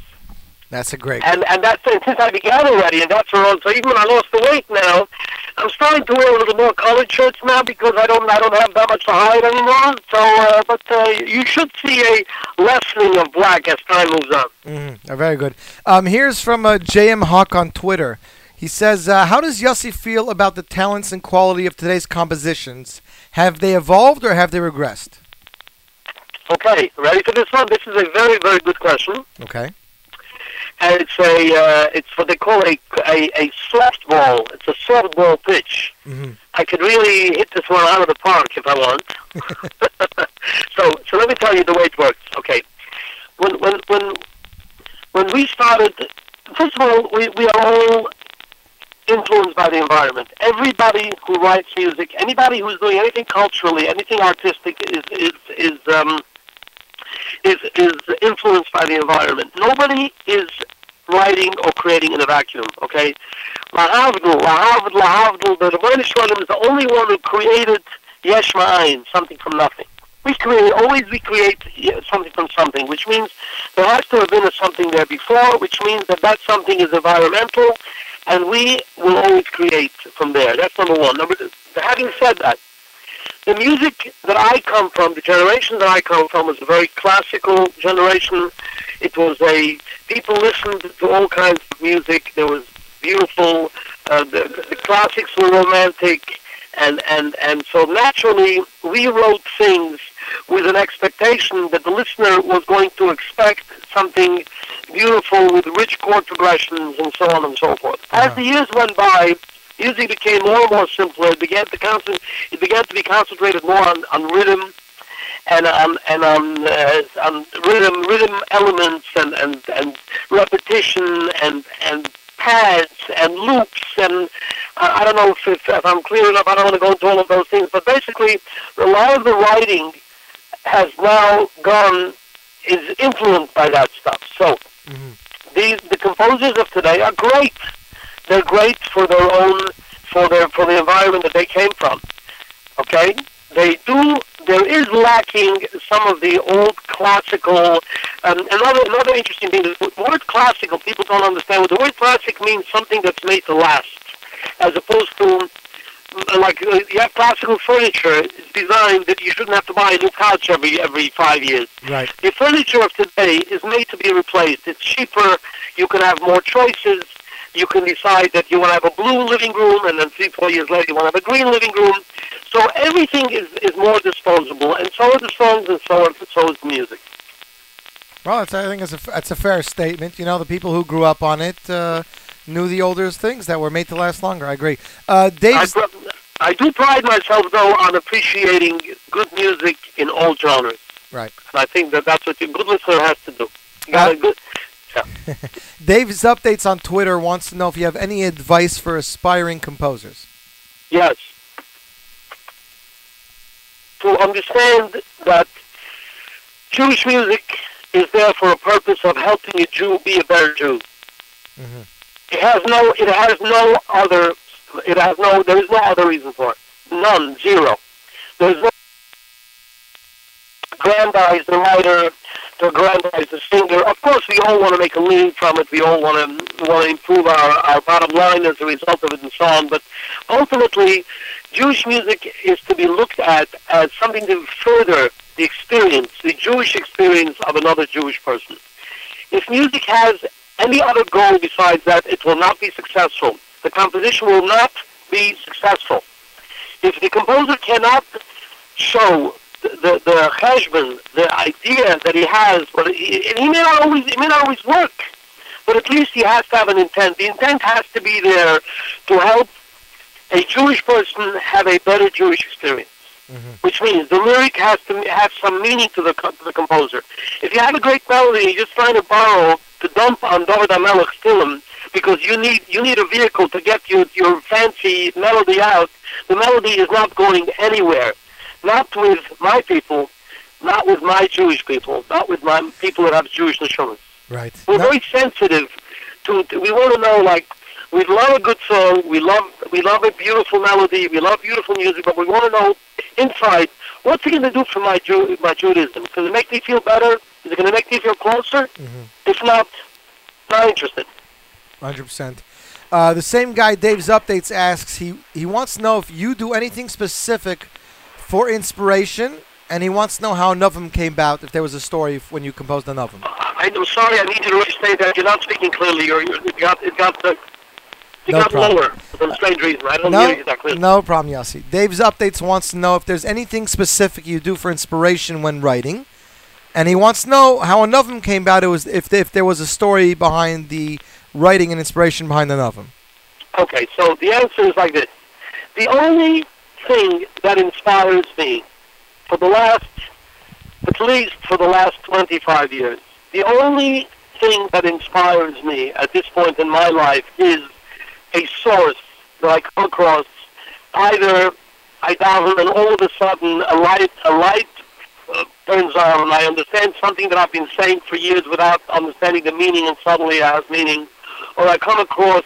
That's a great. And and that's since I began already, and that's wrong. So even when I lost the weight now, I'm starting to wear a little more collared shirts now because I don't I don't have that much to hide anymore. So, uh, but uh, you should see a lessening of black as time moves on. Mm, very good. Um, here's from uh, JM Hawk on Twitter. He says, uh, "How does Yossi feel about the talents and quality of today's compositions? Have they evolved or have they regressed?" Okay, ready for this one? This is a very very good question. Okay. And it's a uh, it's what they call a a, a softball. It's a softball pitch. Mhm. I could really hit this one out of the park if I want. so so let me tell you the way it works. Okay, when when when when we started, first of all, we we are all influenced by the environment. Everybody who writes music, anybody who's doing anything culturally, anything artistic, is is is um, is is influenced by the environment. Nobody is writing or creating in a vacuum. Okay, Lahavdil, Lahavdil, Lahavdil. The Rebbeinu Shalom is the only one who created Yesh something from nothing. We create always we create something from something, which means there has to have been something there before, which means that that something is environmental, and we will always create from there. That's number one. Number two, having said that, the music that I come from, the generation that I come from, was a very classical generation. It was a people listened to all kinds of music. There was beautiful. Uh, the, the classics were romantic, and and and so naturally we wrote things with an expectation that the listener was going to expect something beautiful with rich chord progressions and so on and so forth. As the years went by, music became more and more simpler. It began to concent- it began to be concentrated more on, on rhythm and on and on, uh, on rhythm rhythm elements and, and, and repetition and and pads and loops and uh, I don't know if, if, if I'm clear enough. I don't want to go into all of those things, but basically, a lot of the writing has now gone is influenced by that stuff. So these the composers of today are great. They're great for their own for their for the environment that they came from. Okay, they do. There is lacking some of the old classical. Um, another another interesting thing is the word classical. People don't understand. what The word classic means something that's made to last, as opposed to like uh, you have classical furniture. It's designed that you shouldn't have to buy a new couch every every five years. Right. The furniture of today is made to be replaced. It's cheaper. You can have more choices. You can decide that you want to have a blue living room, and then three, four years later you want to have a green living room. So everything is, is more disposable, and so are the songs, and so are, so is the music. Well, that's, I think it's a, that's a fair statement. You know, the people who grew up on it uh, knew the older things that were made to last longer. I agree. Uh, Dave, I, I do pride myself, though, on appreciating good music in all genres. Right. And I think that that's what a good listener has to do. You got a good. Dave's updates on Twitter wants to know if you have any advice for aspiring composers. Yes. To understand that Jewish music is there for a purpose of helping a Jew be a better Jew. Mm-hmm. It has no. It has no other. It has no. There is no other reason for it. None. Zero. There's no aggrandize the writer, to aggrandize the singer. Of course, we all want to make a living from it. We all want to want to improve our, our bottom line as a result of it, and so on. But ultimately, Jewish music is to be looked at as something to further the experience, the Jewish experience of another Jewish person. If music has any other goal besides that, it will not be successful. The composition will not be successful. If the composer cannot show the the, cheshbon, the idea that he has, but he, and he may not always it may not always work, but at least he has to have an intent. The intent has to be there to help a Jewish person have a better Jewish experience. Mm-hmm. Which means the lyric has to have some meaning to the to the composer. If you have a great melody, you're just trying to borrow to dump on David HaMelech Stilim because you need you need a vehicle to get your your fancy melody out. The melody is not going anywhere. Not with my people, not with my Jewish people, not with my people that have Jewish neshamas. Right. We're very sensitive to, to we want to know like we love a good song. We love we love a beautiful melody. We love beautiful music, but we want to know inside what's it going to do for my Ju- my Judaism? Does it make me feel better? Is it going to make me feel closer? If not, not interested. Hundred percent. Uh, the same guy, Dave's updates asks he he wants to know if you do anything specific for inspiration, and he wants to know how Novum came about. If there was a story when you composed the Novum. I, I'm sorry. I need you to restate that. You're not speaking clearly. You're, you're it got it got uh, it No got problem. lower for some strange reason. I don't No, hear you that clearly. no problem, Yossi. Dave's updates wants to know if there's anything specific you do for inspiration when writing, and he wants to know how Anovim came about. It was if if there was a story behind the writing and inspiration behind the Novum. Okay, so the answer is like this. The only thing that inspires me for the last, at least for the last 25 years, the only thing that inspires me at this point in my life is a source that I come across. Either I daven and all of a sudden a light, a light uh, turns on and I understand something that I've been saying for years without understanding the meaning and suddenly it has meaning. Or I come across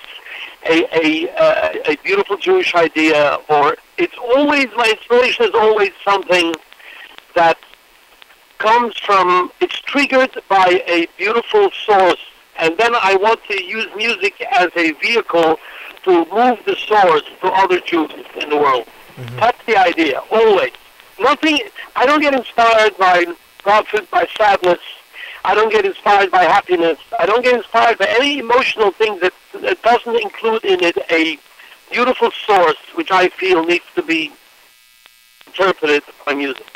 a a, a beautiful Jewish idea, or it's always my inspiration is always something that comes from it's triggered by a beautiful source, and then I want to use music as a vehicle to move the source to other Jews in the world. Mm-hmm. That's the idea, always. Nothing. I don't get inspired by God forbid, by sadness. I don't get inspired by happiness. I don't get inspired by any emotional thing that, that doesn't include in it a beautiful source, which I feel needs to be interpreted by music.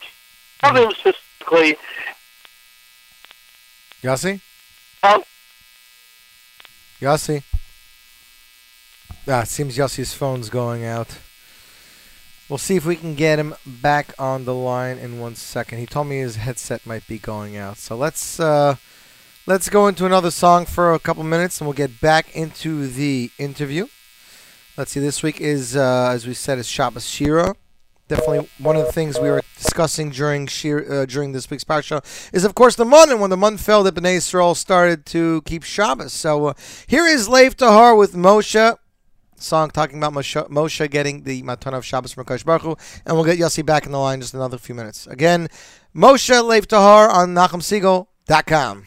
Problems specifically, Yossi? um, Yossi? Ah, it seems Yossi's phone's going out. We'll see if we can get him back on the line in one second. He told me his headset might be going out. So let's uh, let's go into another song for a couple minutes, and we'll get back into the interview. Let's see. This week is, uh, as we said, is Shabbos Shira. Definitely one of the things we were discussing during Shir, uh, during this week's parsha is, of course, the month. And when the month fell, the Bnei Israel started to keep Shabbos. So uh, here is Lev Tahor with Moshe song talking about Moshe, Moshe getting the Matan of Shabbos from Kosh Baruch Hu, and we'll get Yossi back in the line in just another few minutes. Again, Moshe Lev Tahor on NachumSegal.com.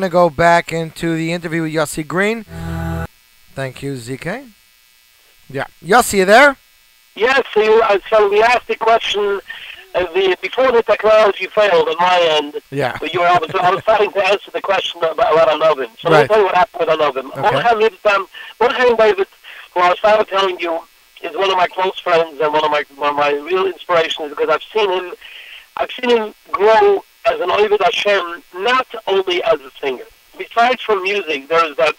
going to go back into the interview with Yossi Green. Thank you, ZK. Yeah. Yossi, you there? yes, so, you, so we asked the question uh, the, before the technology failed on my end. Yeah. But you were, I, was, I was starting to answer the question about, about Anovim. So Right. me tell you what happened with Anovim. Okay. Mordechai David, who I started telling you, is one of my close friends and one of my one of my real inspirations because I've seen him, I've seen him grow as an Ovid Hashem, not only as a singer. Besides from music, there's that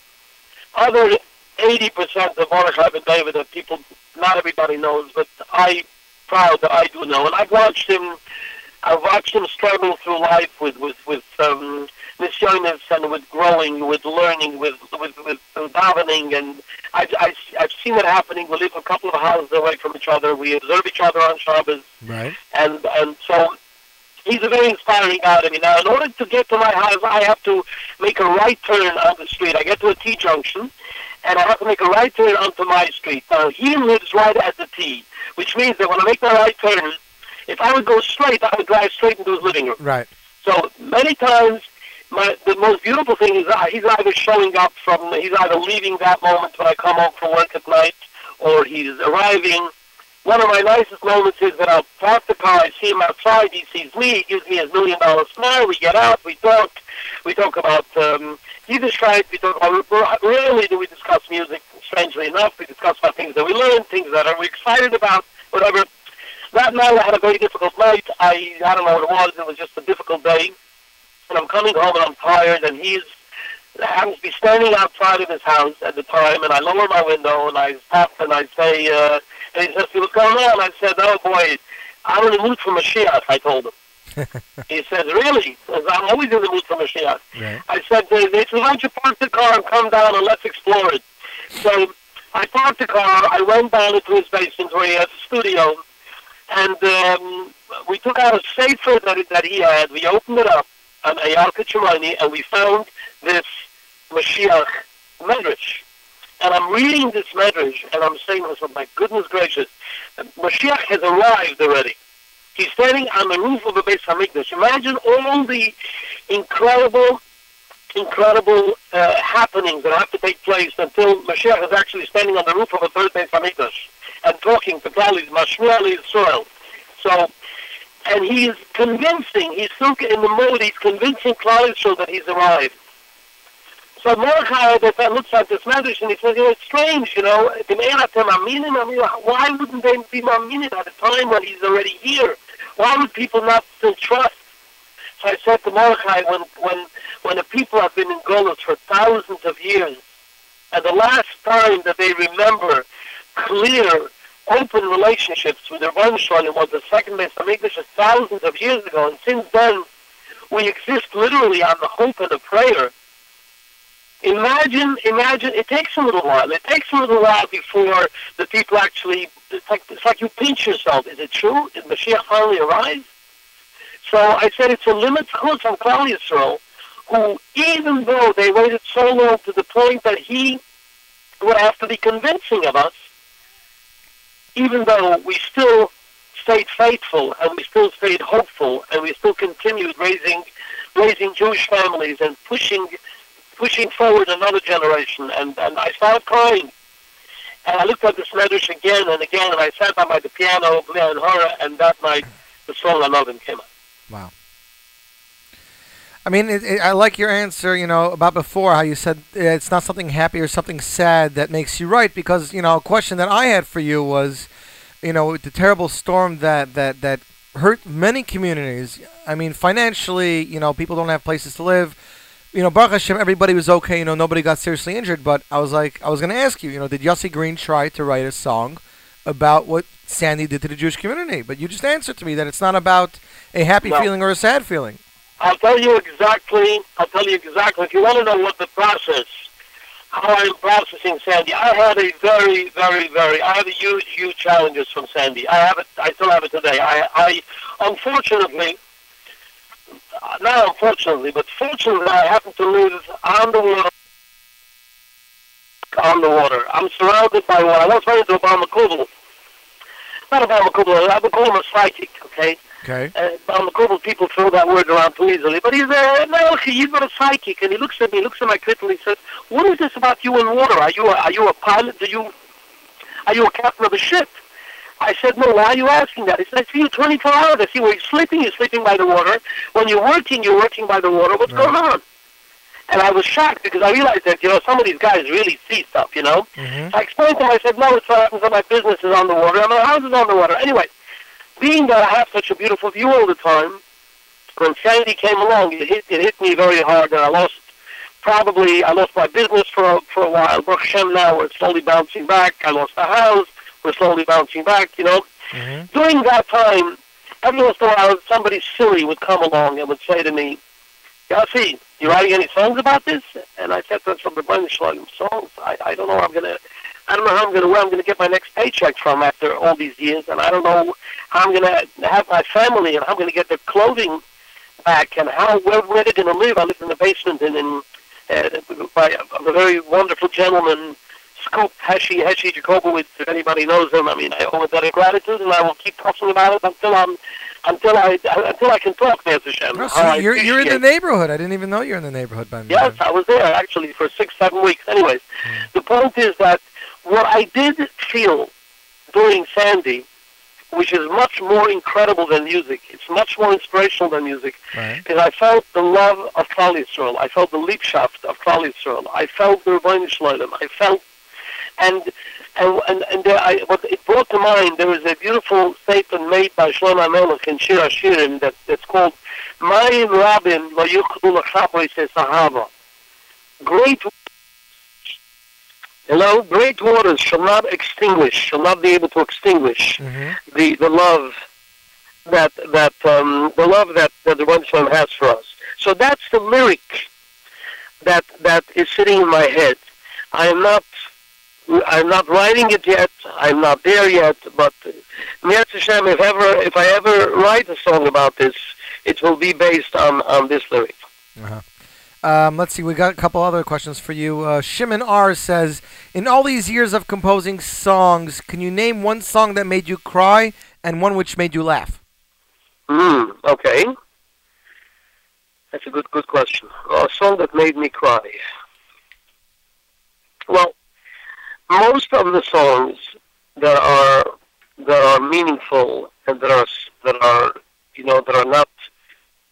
other 80% of Mordechai Ben David that people, not everybody knows, but I proud that I do know. And I've watched him I've watched him struggling through life with with with um, nisyonis and with growing, with learning, with with with davening, and I've, I've I've seen it happening. We live a couple of houses away from each other. We observe each other on Shabbos, Right. and and so he's a very inspiring guy to me. Now, in order to get to my house, I have to make a right turn on the street. I get to a T junction, and I have to make a right turn onto my street. Now, he lives right at the T, which means that when I make my right turn, if I would go straight, I would drive straight into his living room. Right. So many times, my the most beautiful thing is that he's either showing up from, he's either leaving that moment when I come home from work at night, or he's arriving. One of my nicest moments is that I'll park the car, I see him outside, he sees me, he gives me his million dollar smile, we get out, we talk, we talk about um, Yiddishkeit, we talk about, rarely do we discuss music, strangely enough, we discuss about things that we learn, things that are we excited about, whatever. That night I had a very difficult night, I, I don't know what it was, it was just a difficult day, and I'm coming home and I'm tired, and he's happens to be standing outside of his house at the time, and I lower my window and I tap and I say, uh, and he says, "What's going on?" I said, "Oh boy, I'm in the mood for Mashiach." I told him. he says, "Really?" He says, "I'm always in the mood for Mashiach." Right. I said, "They they said, why don't you park the car and come down and let's explore it?" So I parked the car. I went down into his basement where he has a studio, and um, we took out a sefer that, that he had. We opened it up, an Yalkut Shimoni, and we found this Mashiach Medrash. And I'm reading this Medrash, and I'm saying to myself, my goodness gracious, Mashiach has arrived already. He's standing on the roof of the Beis Hamikdash. Imagine all the incredible, incredible uh, happenings that have to take place until Mashiach is actually standing on the roof of a third Beis Hamikdash and talking to Galis, Mashmiel Israel. So, and he's convincing, he's still in the mode, he's convincing Klal Yisrael that he's arrived. So Mordechai that that looks at this message and he says, you know, it's strange, you know, why wouldn't they be Aminim at a time when he's already here? Why would people not still trust? So I said to Mordechai, when, when, when the people have been in Golos for thousands of years, and the last time that they remember clear, open relationships with their Shalom was the second Beis Hamikdash thousands of years ago, and since then, we exist literally on the hope and the prayer Imagine, imagine, it takes a little while. It takes a little while before the people actually, it's like, it's like you pinch yourself. Is it true? Did Mashiach finally arrive? So I said it's a limit chutz on Klal Yisrael, who, even though they waited so long to the point that he would have to be convincing of us, even though we still stayed faithful and we still stayed hopeful and we still continued raising, raising Jewish families and pushing pushing forward another generation, and, and I started crying. And I looked at this medrash again and again, and I sat down by the piano, and Hora, and that night the song I Another came out. Wow. I mean, it, it, I like your answer, you know, about before how you said uh, it's not something happy or something sad that makes you right because, you know, a question that I had for you was, you know, the terrible storm that, that, that hurt many communities. I mean, financially, you know, people don't have places to live you know, Baruch Hashem, everybody was okay. You know, nobody got seriously injured. But I was like, I was going to ask you, you know, did Yossi Green try to write a song about what Sandy did to the Jewish community? But you just answered to me that it's not about a happy No. feeling or a sad feeling. I'll tell you exactly. I'll tell you exactly. If you want to know what the process, how I'm processing Sandy, I had a very, very, very. I have a huge, huge challenges from Sandy. I have it. I still have it today. I, I unfortunately, not unfortunately, but fortunately, I happen to live on the water. On the water. I'm surrounded by water. I once ran into Obama Kubel. Not Obama Kubel. I would call him a psychic. Okay. Okay. Uh, on the people throw that word around too easily. But he's a no, he's not a psychic, and he looks at me, looks at my kit, and he says, "What is this about you in water? Are you a, are you a pilot? Do you are you a captain of a ship?" I said, "No. Why are you asking that?" He said, "I see you 24 hours. I see where you're sleeping. You're sleeping by the water. When you're working, you're working by the water. What's going on?" And I was shocked because I realized that you know some of these guys really see stuff. You know. Mm-hmm. I explained to him. I said, "No, it's what happens that my business is on the water, and my house is on the water." Anyway, being that I have such a beautiful view all the time, when Sandy came along, it hit, it hit me very hard, and I lost probably I lost my business for a, for a while. Baruch Hashem now we're slowly bouncing back. I lost the house. We're slowly bouncing back. You know, Mm-hmm. during that time, every once in a while, somebody silly would come along and would say to me, Yossi, you writing any songs about this? And I said, that's from the Brennerschlagen songs. I, I don't know I'm going to, I don't know how I'm going to, where I'm going to get my next paycheck from after all these years, and I don't know how I'm going to have my family and how I'm going to get their clothing back and how, where, where they're going to live. I live in the basement and in, uh, by a, a very wonderful gentleman, Scoop Heshi, Heshi Jacobowitz, if anybody knows him. I mean, I owe a debt of gratitude, and I will keep talking about it until I'm, until I, until I can talk, Master Shem. No, so you're you're in the neighborhood. I didn't even know you're in the neighborhood by me. Yes, I was there actually for six, seven weeks. Anyways, hmm. the point is that what I did feel during Sandy, which is much more incredible than music, it's much more inspirational than music, Right. is I felt the love of Klal Yisrael. I felt the Liebschaft of Klal Yisrael. I felt the Rebbeinu Shloim. I felt, and and and, and there, I, what it brought to mind, there was a beautiful statement made by Shlomo Melech in Shir Hashirim that, that's called Mayim Rabin Lo Yuchdu Sahaba. Great Hello, great waters shall not extinguish, shall not be able to extinguish the the love that that um, the love that that the Shalom has for us. So that's the lyric that that is sitting in my head. I am not I'm not writing it yet. I'm not there yet. But Mirat Hashem, if ever if I ever write a song about this, it will be based on on this lyric. Uh-huh. Um, let's see. We got a couple other questions for you. Uh, Shimon R says, "In all these years of composing songs, can you name one song that made you cry and one which made you laugh?" Hmm. Okay. That's a good good question. a song that made me cry. Well, most of the songs that are that are meaningful and that are that are you know that are not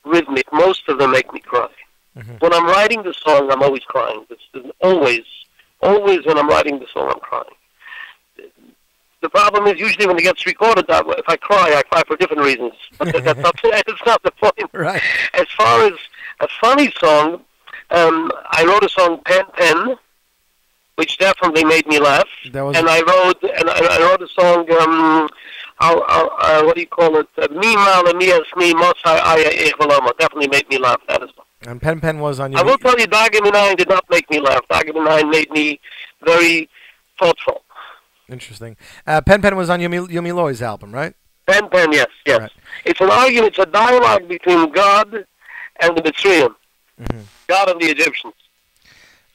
rhythmic, most of them make me cry. When I'm writing the song, I'm always crying. It's, always, always when I'm writing the song, I'm crying. The problem is usually when it gets recorded that way. If I cry, I cry for different reasons. But that's not, it's not the point. Right. As far as a funny song, um, I wrote a song "Pen Pen," which definitely made me laugh. That was and I wrote and I, I wrote a song. Um, I'll, I'll, uh, what do you call it? Uh, Me mala mi es mi mos aya ich. Definitely made me laugh. That is. and Pen Pen was on your. I will tell you, Dagim Nine did not make me laugh. Dagim Nine made me very thoughtful. Interesting. Uh, Pen Pen was on Yumi Yumi Loy's album, right? Pen Pen, yes, yes. It's an argument. It's a dialogue between God and the Mitzrayim. Mm-hmm. God and the Egyptians.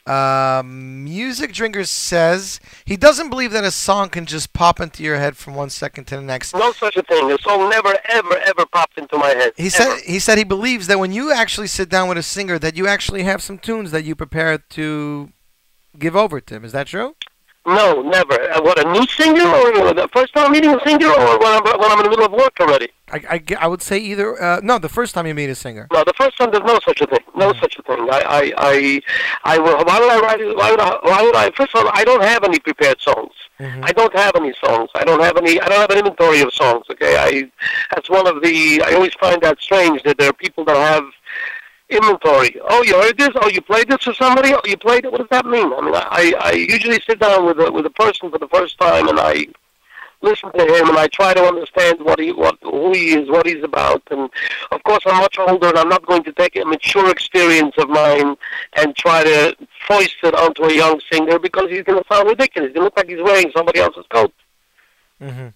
Um, Music Drinker says he doesn't believe that a song can just pop into your head from one second to the next. No such a thing. A song never, ever, ever popped into my head. He said he said he believes that when you actually sit down with a singer, that you actually have some tunes that you prepare to give over to him. Is that true? No, never. Uh, what, a new singer? Or the first time meeting a singer? Or when I'm, when I'm in the middle of work already? I, I, I would say either. Uh, no, the first time you meet a singer. No, the first time there's no such a thing. No such a thing. I, I, I, I will. Why would I write? it? Why would I? Why would I? First of all, I don't have any prepared songs. I don't have any songs. I don't have any. I don't have an inventory of songs. Okay, I. That's one of the. I always find that strange that there are people that have inventory. Oh, you heard this? Oh, you played this for somebody? Oh, you played it? What does that mean? I mean, I, I usually sit down with a, with a person for the first time and I listen to him and I try to understand what he, what, who he is, what he's about. And of course, I'm much older and I'm not going to take a mature experience of mine and try to foist it onto a young singer because he's going to sound ridiculous. He's going to look like he's wearing somebody else's coat. hmm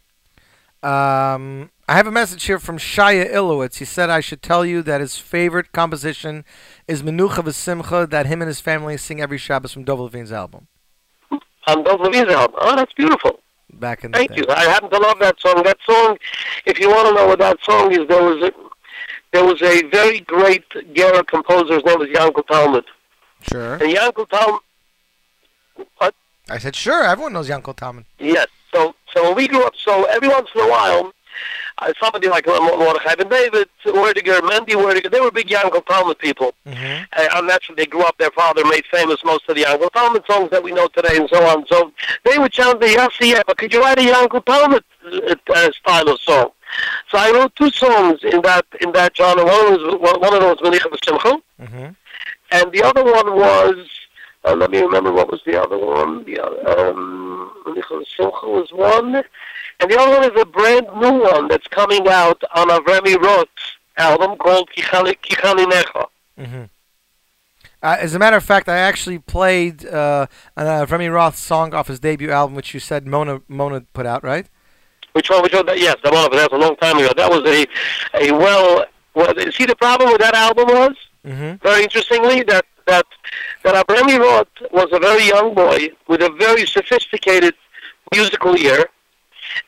Um, I have a message here from Shaya Ilowitz. He said I should tell you that his favorite composition is Menucha V'Simcha that him and his family sing every Shabbos from Dov Levine's album. On Dov Levine's album. Oh, that's beautiful. Back in the Thank day. you. I happen to love that song. That song, if you want to know what that song is, there was a, there was a very great Gera composer. His name was Yankel Talmud. Sure. And Yankel Talmud, what? I said sure. Everyone knows Yankel Talmud. Yes. So, so we grew up, so every once in a while, uh, somebody like Mordechai Ben David, Werdiger, Mendy Werdiger, they were big Yankel Talmud people. Mm-hmm. Uh, and naturally, they grew up. Their father made famous most of the Yankel Talmud songs that we know today, and so on. So they would chant the Yassi but could you write a Yankel Talmud uh, uh, style of song? So I wrote two songs in that in that genre. One was one one of them was Menucha V'Simcha, Mm-hmm. and the other one was uh, let me remember what was the other one. The other um, Menucha was one, and the other one is a brand new one that's coming out on Avremi Roth album called Kichani Kichani Necha. hmm Uh, as a matter of fact, I actually played uh, Avremi Roth song off his debut album, which you said Mona Mona put out, right? Which one? Which one? Yes, the one. But that's a long time ago. That was a a well. well see, the problem with that album was Mm-hmm. very interestingly that that that Abraham Roth was a very young boy with a very sophisticated musical ear,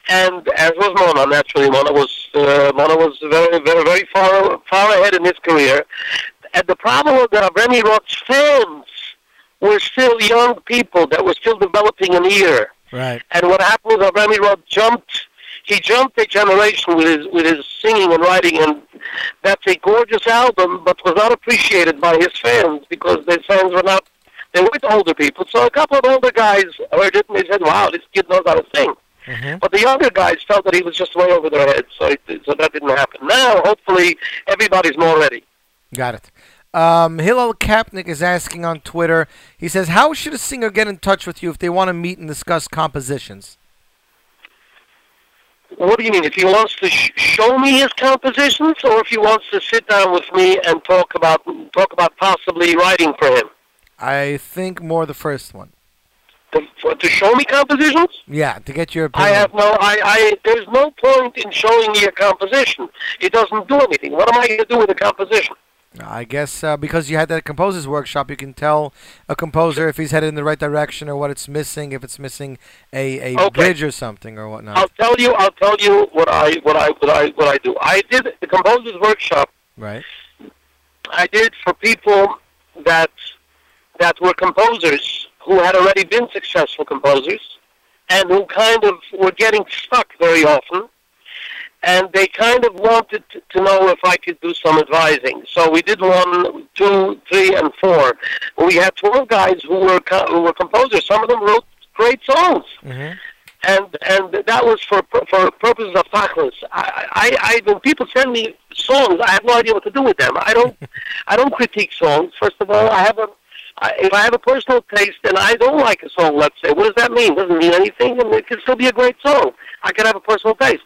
and as was Mona. Naturally, Mona was uh, Mona was very very very far far ahead in his career. And the problem was that Avremi Roth's fans were still young people that were still developing an ear. Right. And what happened was Avremi Roth jumped. He jumped a generation with his with his singing and writing, and that's a gorgeous album, but was not appreciated by his fans because their fans were not. They weren't older people, so a couple of older guys heard it and they said, "Wow, this kid knows how to sing." Mm-hmm. But the younger guys felt that he was just way over their heads, so it, so that didn't happen. Now, hopefully, everybody's more ready. Got it. Um, Hillel Kapnick is asking on Twitter. He says, "How should a singer get in touch with you if they want to meet and discuss compositions?" What do you mean? If he wants to sh- show me his compositions, or if he wants to sit down with me and talk about talk about possibly writing for him I think more the first one. To, for, to show me compositions? Yeah, to get your opinion. I have no. I, I. There's no point in showing me a composition. It doesn't do anything. What am I going to do with a composition? I guess uh, because you had that composers workshop, you can tell a composer if he's headed in the right direction or what it's missing, if it's missing a, a Okay. bridge or something or whatnot. I'll tell you. I'll tell you what I what I what I what I do. I did the composers workshop. Right. I did for people that that were composers who had already been successful composers and who kind of were getting stuck very often and they kind of wanted to, to know if I could do some advising. So we did one, two, three, and four. We had 12 guys who were co- who were composers. Some of them wrote great songs Mm-hmm. and and that was for for purposes of tachlis. I, I I when people send me songs, I have no idea what to do with them. I don't I don't critique songs. First of all, I have a I, if I have a personal taste and I don't like a song, let's say, what does that mean? Doesn't mean anything, and it can still be a great song. I can have a personal taste.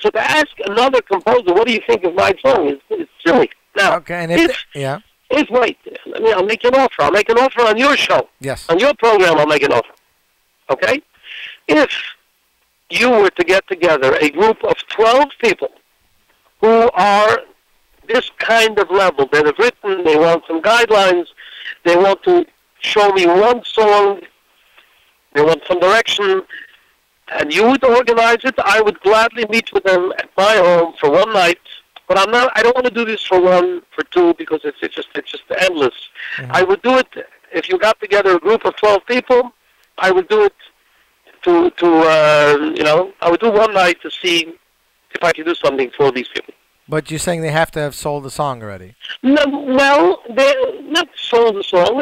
So to ask another composer, what do you think of my song, is, is silly. Now, Okay, and if, if, yeah, if wait, let me, I'll make you an offer. I'll make an offer on your show. yes, On your program, I'll make an offer. Okay? If you were to get together a group of 12 people who are this kind of level, that have written, they want some guidelines, they want to show me one song, they want some direction, and you would organize it, I would gladly meet with them at my home for one night. But I'm not. I don't want to do this for one, for two, because it's it's just it's just endless. I would do it if you got together a group of twelve people. I would do it to to uh, you know. I would do one night to see if I could do something for these people. But you're saying they have to have sold the song already. No, well, they not sold the song.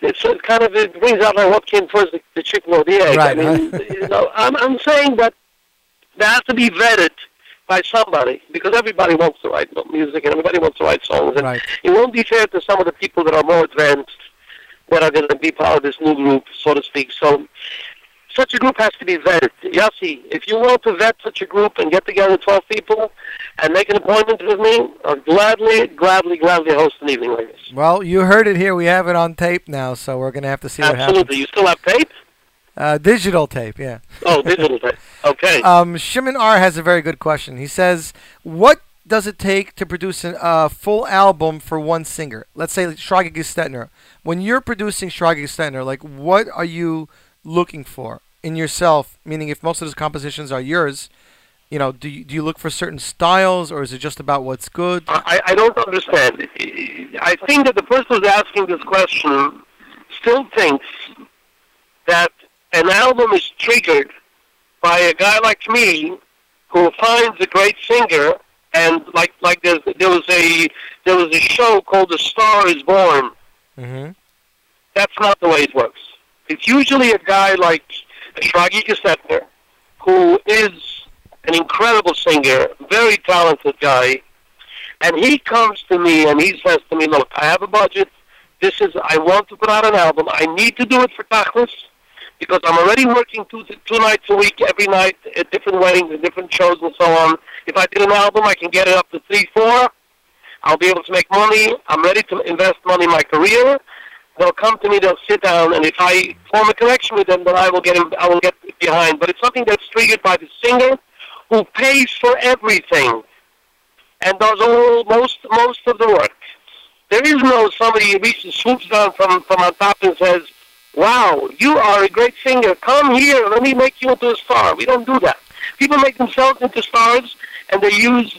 It's kind of it brings out like what came first, the, the chicken or the egg. Right, I mean, you know, I'm I'm saying that they have to be vetted by somebody because everybody wants to write music and everybody wants to write songs, and Right. it won't be fair to some of the people that are more advanced that are going to be part of this new group, so to speak. So. Such a group has to be vetted. Yossi, if you want to vet such a group and get together 12 people and make an appointment with me, I'll gladly, gladly, gladly host an evening like this. Well, you heard it here. We have it on tape now, so we're gonna have to see what Absolutely. happens. You still have tape? Uh, digital tape, yeah. Oh, digital tape. Okay. Um, Shimon R has a very good question. He says, "What does it take to produce a uh, full album for one singer? Let's say Shragi Gestetner. When you're producing Shragi Gestetner, like what are you looking for in yourself? Meaning, if most of those compositions are yours, you know, do you, do you look for certain styles, or is it just about what's good? I, I don't understand. I think that the person who's asking this question still thinks that an album is triggered by a guy like me who finds a great singer and like like there's, there was a there was a show called The Star Is Born. Mm-hmm. That's not the way it works. It's usually a guy like Shragi Gestetner, who is an incredible singer, very talented guy, and he comes to me and he says to me, "Look, I have a budget. This is I want to put out an album. I need to do it for Tachlis because I'm already working two two nights a week, every night at different weddings and different shows and so on. If I did an album, I can get it up to three, four. I'll be able to make money. I'm ready to invest money in my career. They'll come to me. They'll sit down, and if I form a connection with them, then I will get in, I will get behind. But it's something that's triggered by the singer, who pays for everything and does all most most of the work. There is no somebody who reaches swoops down from from on top and says, "Wow, you are a great singer. Come here, let me make you into a star." We don't do that. People make themselves into stars, and they use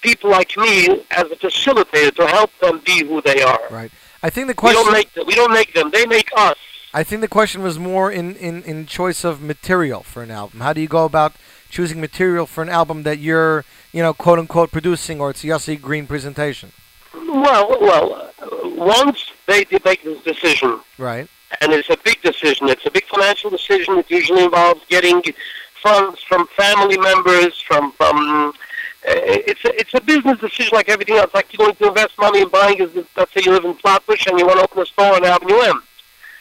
people like me as a facilitator to help them be who they are. Right. I think the We question. don't make them. We don't make them. They make us. I think the question was more in, in, in choice of material for an album. How do you go about choosing material for an album that you're, you know, quote unquote producing, or it's a Yossi Green presentation? Well, well, uh, once they they make this decision, Right. and it's a big decision. It's a big financial decision. It usually involves getting funds from family members, from from. It's a, it's a business decision like everything else. Like you're going to invest money in buying. Is let's say you live in Flatbush and you want to open a store on Avenue M.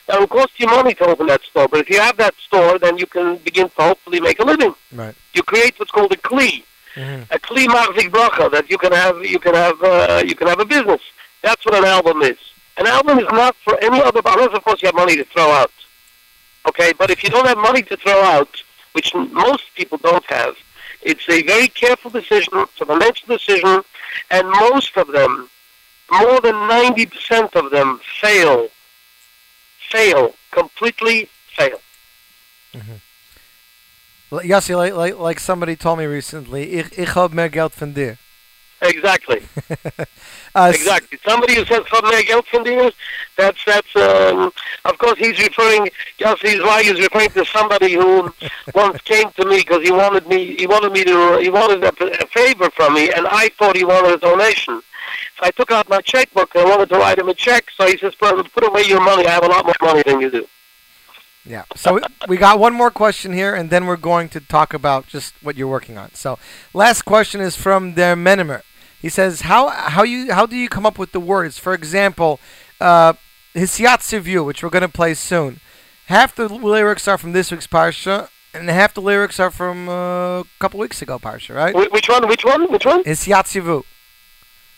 That will cost you money to open that store, but if you have that store, then you can begin to hopefully make a living. Right. You create what's called a kli, Mhm. a kli marvik bracha that you can have. You can have. Uh, you can have a business. That's what an album is. An album is not for any other. Unless, of course, you have money to throw out. Okay, but if you don't have money to throw out, which most people don't have, it's a very careful decision, it's a financial decision, and most of them, more than 90% of them, fail. Fail. Completely fail. Mm-hmm. L- Yossi, like, like, like somebody told me recently, ich, ich hab mehr Geld von dir. Exactly. Uh, Exactly. Somebody who says from their Geld von dir, that's, that's, um, of course he's referring, Yossi Zweig he's referring to somebody who once came to me because he wanted me, he wanted me to, he wanted a, a favor from me, and I thought he wanted a donation. So I took out my checkbook and I wanted to write him a check, so he says, put away your money, I have a lot more money than you do. Yeah. So we, we got one more question here, and then we're going to talk about just what you're working on. So, last question is from Der Menimer. He says, "How how you how do you come up with the words? For example, uh, his Yatsu view, which we're going to play soon. Half the lyrics are from this week's parsha, and half the lyrics are from uh, a couple weeks ago parsha, right? Which one, which one, which one? His Yatsu view.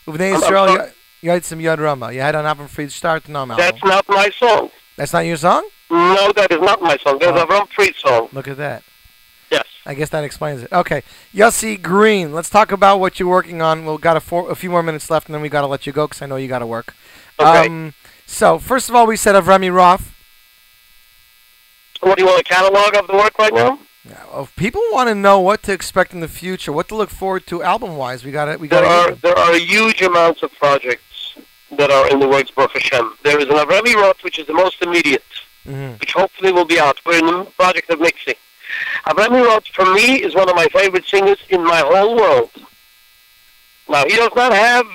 Uvnei Yisrael sorry. Yad Rama. You had on Avram Fried start no. That's not my song. That's not your song. No, that is not my song. There's Oh. a Ron Fried song. Look at that. Yes. I guess that explains it. Okay, Yossi Green. Let's talk about what you're working on. We've got a, four, a few more minutes left, and then we got to let you go because I know you got to work. Okay. Um, so first of all, we said Avremi Roth. What do you want a catalog of the work right now? Uh, If people want to know what to expect in the future, what to look forward to album-wise, we got it. We got There are there are huge amounts of projects that are in the works, Baruch Hashem. There is an Avremi Roth, which is the most immediate, hmm which hopefully will be out. We're in the project of mixing. Avremi Roth, for me, is one of my favorite singers in my whole world. Now, he does not have,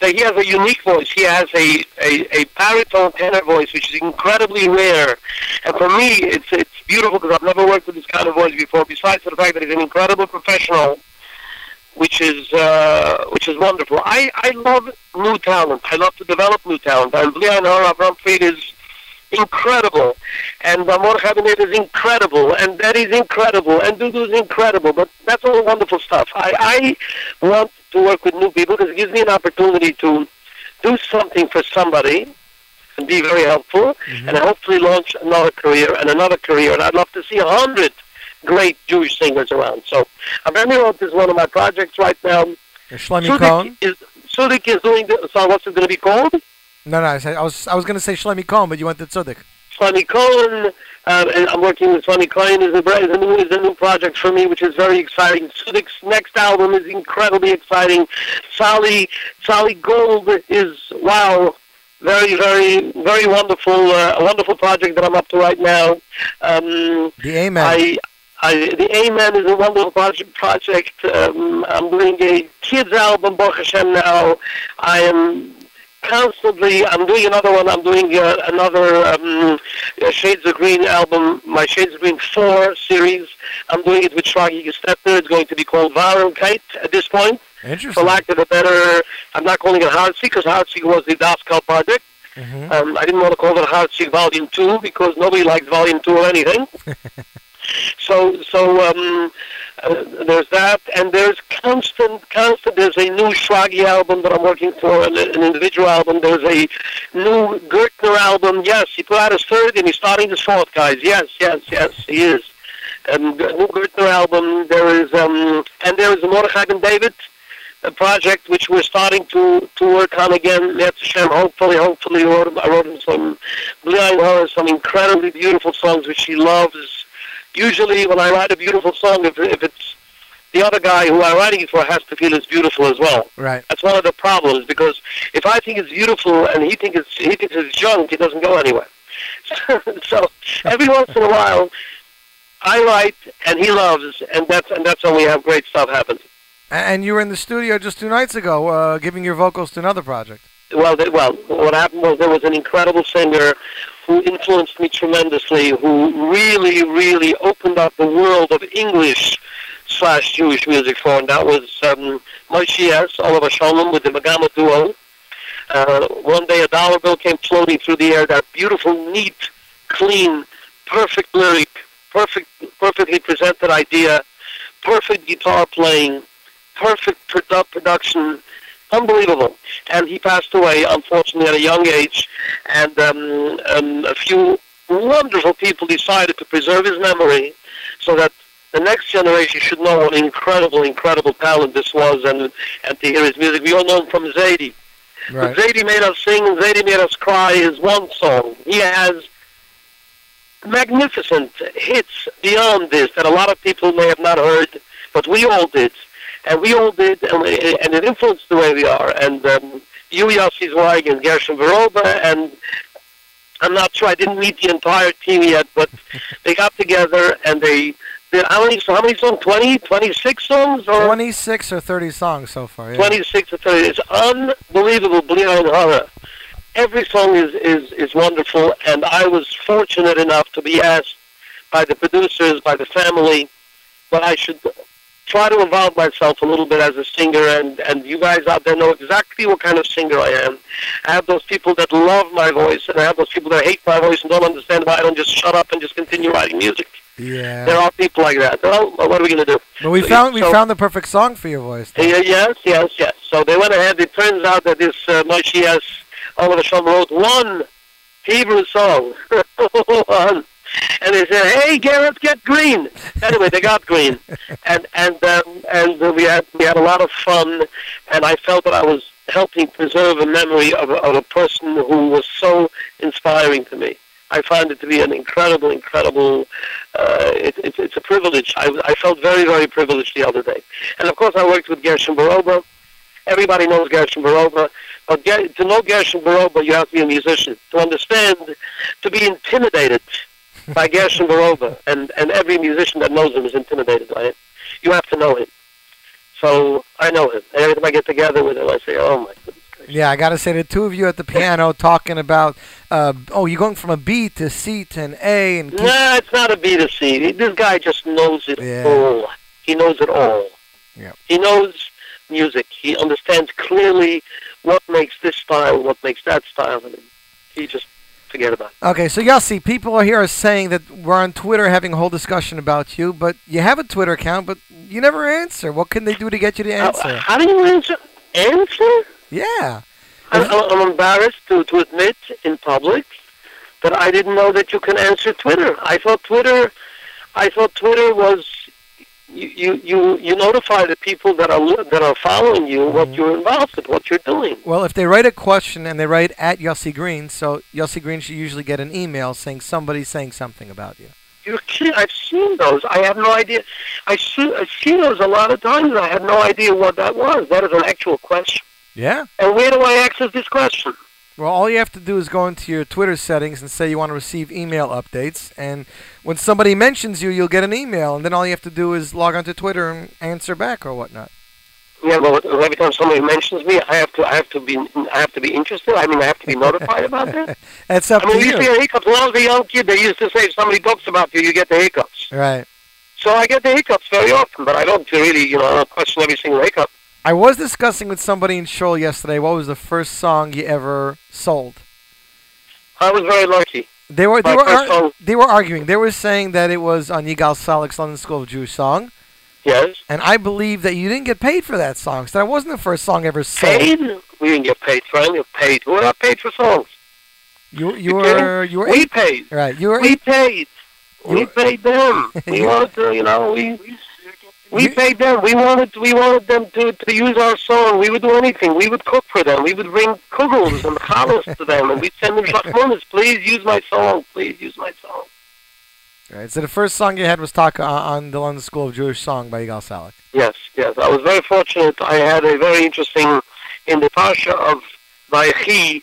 that he has a unique voice. He has a, a, a baritone tenor voice, which is incredibly rare. And for me, it's, it's beautiful because I've never worked with this kind of voice before, besides the fact that he's an incredible professional which is uh, which is wonderful. I, I love new talent. I love to develop new talent. And Blian Avram Fried is incredible, and Amor Cabinet is incredible, and that is incredible, and Dudu is incredible. But that's all wonderful stuff. I, I want to work with new people because it gives me an opportunity to do something for somebody and be very helpful, mm-hmm. and hopefully launch another career and another career. And I'd love to see a hundred great Jewish singers around. So Avremi Roth is one of my projects right now. Shlomi Cohen. Is Tzudik is doing the so what's it going to be called? No, no. I, was I was going to say Shlomi Cohen, but you went to Tzudik. Sonny Cohen. Uh, and I'm working with Sonny Cohen. is a, is a new is a new project for me, which is very exciting. Tzudik's next album is incredibly exciting. Sally Sally Gold is wow, very very very wonderful uh, a wonderful project that I'm up to right now. Um, The Amen. I, I, the Amen is a wonderful project. project. Um, I'm doing a kids album, Baruch Hashem, now. I am constantly, I'm doing another one. I'm doing uh, another um, uh, Shades of Green album, my Shades of Green 4 series. I'm doing it with Shragi Gestetner. It's going to be called Kite at this point. For lack of a better, I'm not calling it Hartzi because Hartzi was the Daskal project. Mhm. Um, I didn't want to call it Hartzig Volume Two because nobody likes Volume Two or anything. so so um, uh, there's that, and there's constant constant. There's a new Shragi album that I'm working for, an, an individual album. There's a new Gerstner album. Yes, he put out his third, and he's starting his fourth, guys. Yes, yes, yes, he is. G- new Gerstner album. There is um, and there is a Mordechai Ben David project which we're starting to, to work on again. Let's Hashem, hopefully, hopefully, I wrote, I wrote him some Bli some incredibly beautiful songs which he loves. Usually, when I write a beautiful song, if, if it's the other guy who I'm writing it for has to feel it's beautiful as well. Right. That's one of the problems because if I think it's beautiful and he thinks it's he thinks it's junk, it doesn't go anywhere. so every once in a while, I write and he loves, and that's and that's when we have great stuff happen. And you were in the studio just two nights ago, uh, giving your vocals to another project. well, th- well, what happened was there was an incredible singer who influenced me tremendously, who really, really opened up the world of English slash Jewish music for, and that was um, Moshe. Oliver Shalom with the Megama duo. Uh, one day a dollar bill came floating through the air, that beautiful, neat, clean, perfect lyric, perfect, perfectly presented idea, perfect guitar playing, perfect produ- production, unbelievable. And he passed away, unfortunately, at a young age. And um, um, a few wonderful people decided to preserve his memory so that the next generation should know what incredible, incredible talent this was and, and to hear his music. We all know him from Zadie. Right. Zadie made us sing Zadie made us cry is one song. He has magnificent hits beyond this that a lot of people may have not heard, but we all did. And we all did, and, and it influenced the way we are. And um, you, Yossi Zweig, and Gershon Veroba, and I'm not sure, I didn't meet the entire team yet, but they got together and they did, how many, how many songs? 20, 26 songs? Or 26 or 30 songs so far. Yeah. 26 or 30. It's unbelievable, Bli Ayin Hara. Every song is, is, is wonderful, and I was fortunate enough to be asked by the producers, by the family, what I should try to involve myself a little bit as a singer, and, and you guys out there know exactly what kind of singer I am. I have those people that love my voice, and I have those people that hate my voice and don't understand why I don't just shut up and just continue writing music. Yeah. There are people like that. Well, what are we going to do? But we So- found we so- found the perfect song for your voice. though. yeah, yes, yes, yes. So they went ahead. It turns out that this uh, Moshe Yess Oliver Shalom wrote one Hebrew song. one. And they said, "Hey, Garrett, get green." Anyway, they got green, and and um, and we had we had a lot of fun, and I felt that I was helping preserve a memory of a, of a person who was so inspiring to me. I find it to be an incredible, incredible. Uh, it, it, it's a privilege. I, I felt very, very privileged the other day, and of course, I worked with Gershon Veroba. Everybody knows Gershon Veroba, but to know Gershon Veroba, you have to be a musician. To understand, to be intimidated by Gershon Veroba, and and every musician that knows him is intimidated by it. You have to know him. So I know him. And every time I get together with him, I say, "Oh my goodness." Yeah, I gotta say the two of you at the piano talking about, uh, oh, you're going from a B to C to an A, and keep- No, it's not a B to C. This guy just knows it Yeah. all. He knows it all. Yeah. He knows music. He understands clearly what makes this style, what makes that style, and he just forget about it. Okay, so Yossi, people are here are saying that we're on Twitter having a whole discussion about you, but you have a Twitter account, but you never answer. What can they do to get you to answer? how do you answer? Answer? Yeah. I'm, I'm embarrassed to, to admit in public that I didn't know that you can answer Twitter. I thought Twitter, I thought Twitter was you you you, you notify the people that are that are following you what you're involved with, what you're doing. Well, if they write a question and they write at Yossi Green, so Yossi Green should usually get an email saying somebody's saying something about you. You're kidding. I've seen those. I have no idea. I see, I've seen those a lot of times. And I had no idea what that was. That is an actual question. Yeah. And where do I access this question? Well, all you have to do is go into your Twitter settings and say you want to receive email updates, and when somebody mentions you, you'll get an email, and then all you have to do is log onto Twitter and answer back or whatnot. Yeah, well, every time somebody mentions me, I have to, I have to be, I have to be interested. I mean, I have to be notified about that. That's up I mean, to we used to you. get hiccups. When I was a young kid, they used to say if somebody talks about you, you get the hiccups. Right. So I get the hiccups very often, but I don't really, you know, I don't question every single hiccup. I was discussing with somebody in Shoal yesterday what was the first song you ever sold. I was very lucky. They were they My were ar- they were arguing. They were saying that it was on Yigal Calek's London School of Jewish Song, Yes. and I believe that you didn't get paid for that song. So that wasn't the first song ever sold. Paid? We didn't get paid for any. Paid. We're not paid for songs. You you were you were We eight- paid. right. You were We eight- paid. We paid them. We wanted to, you know, we we You- paid them. We wanted we wanted them to to use our song. We would do anything. We would cook for them. We would bring kugels and challahs to them, and we'd send them shachmonis. Please use my song. Please use my song. right. So the first song you had was Taka on, the London School of Jewish Song by Yigal Calek. Yes, yes. I was very fortunate. I had a very interesting in the parsha of Vayechi.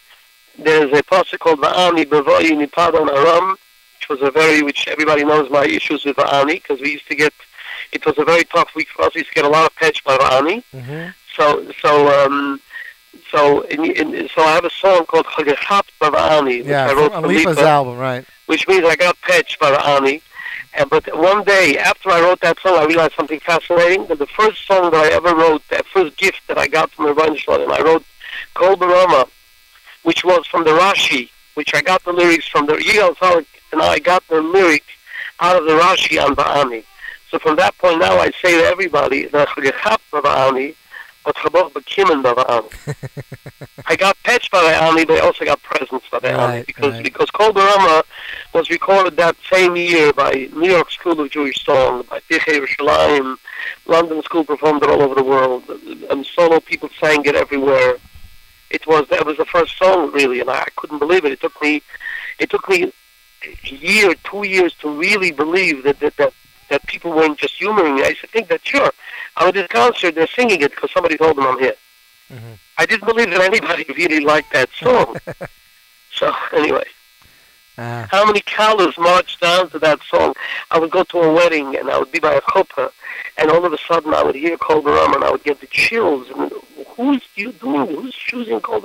There's a pasuk called Va'ani Bevoyi Nipadon Aram, which was a very which everybody knows my issues with Va'ani because we used to get. It was a very tough week for us. We used to get a lot of pitch by Va'ani. Mm-hmm. So so um. So, in, in, so I have a song called Chagachat Bavani, which Yeah, I wrote for album, right? which means I got pitched by Ani. And but one day after I wrote that song, I realized something fascinating. That the first song that I ever wrote, that first gift that I got from the Reinschlag, and I wrote Kol Barama, which was from the Rashi, which I got the lyrics from the Yigal Calek, and I got the lyric out of the Rashi on Ba'ani. So from that point now, I say to everybody, that Chagachat Ba'ani, but Chabot B'kimen Ba'ani. I got pitched by the army, but I also got presents by the Right, because right. because Kol Barama was recorded that same year by New York School of Jewish Song, by Tichei Yerushalayim. London School performed it all over the world, and solo people sang it everywhere. It was that was the first song really, and I, I couldn't believe it. It took me, it took me a year, two years to really believe that that that, that people weren't just humoring me. I used to think that sure, I'm at this concert, they're singing it because somebody told them I'm here. Mhm. I didn't believe that anybody really liked that song. so anyway, Ah, how many cows marched down to that song? I would go to a wedding and I would be by a chuppah, and all of a sudden I would hear Kol and I would get the chills. And who's you doing? Who's choosing Kol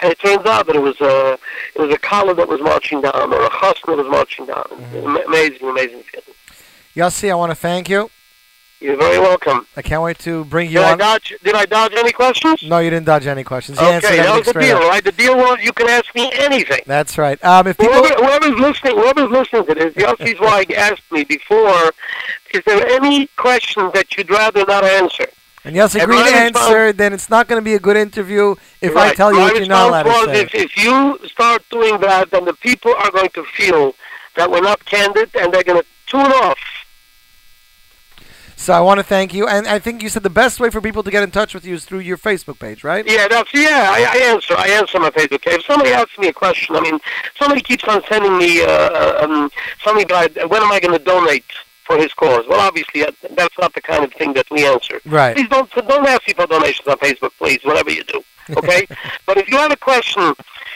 And it turns out that it was a it was a kala that was marching down or a chasna that was marching down. Ama- Amazing, amazing feeling. Yossi, I want to thank you. You're very welcome. I can't wait to bring you Did I dodge? Did I dodge any questions? No, you didn't dodge any questions. You Okay, that was the deal, up. right? The deal was you can ask me anything. That's right. Um, if people, Whoever, whoever's listening, whoever's listening to this, Yossi Zweig asked me before, is there any question that you'd rather not answer? and Yossi and agreed to my answer, then it's not going to be a good interview if I tell you what you're not allowed to say. if, if you start doing that, then the people are going to feel that we're not candid, and they're going to tune off. So I want to thank you, and I think you said the best way for people to get in touch with you is through your Facebook page, right? Yeah, that's yeah. I, I answer. I answer my Facebook. Page. If somebody asks me a question, I mean, somebody keeps on sending me. Uh, uh, um, somebody, when am I going to donate for his cause? Well, obviously, that's not the kind of thing that we answer. Right. Please don't don't ask me for donations on Facebook, please. Whatever you do, okay? but if you have a question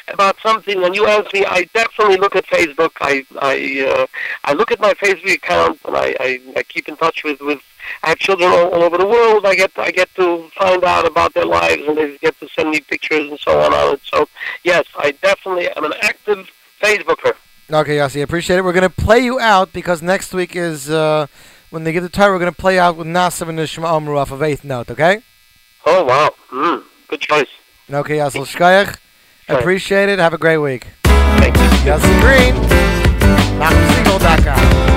about something and you ask me, I definitely look at Facebook. I I uh, I look at my Facebook account and I, I, I keep in touch with with. I have children all, all over the world. I get I get to find out about their lives and they get to send me pictures and so on on it. So yes, I definitely am an active Facebooker. Okay, Yossi, appreciate it. We're going to play you out because next week is uh, when they give the title. We're going to play out with Nasav and Nishma Omru off of Eighth Note. Okay. Oh wow, mm, good choice. Okay, Yossi Shkayach. Appreciate it. Have a great week. Thank you. Yossi Green. NachumSegal.com.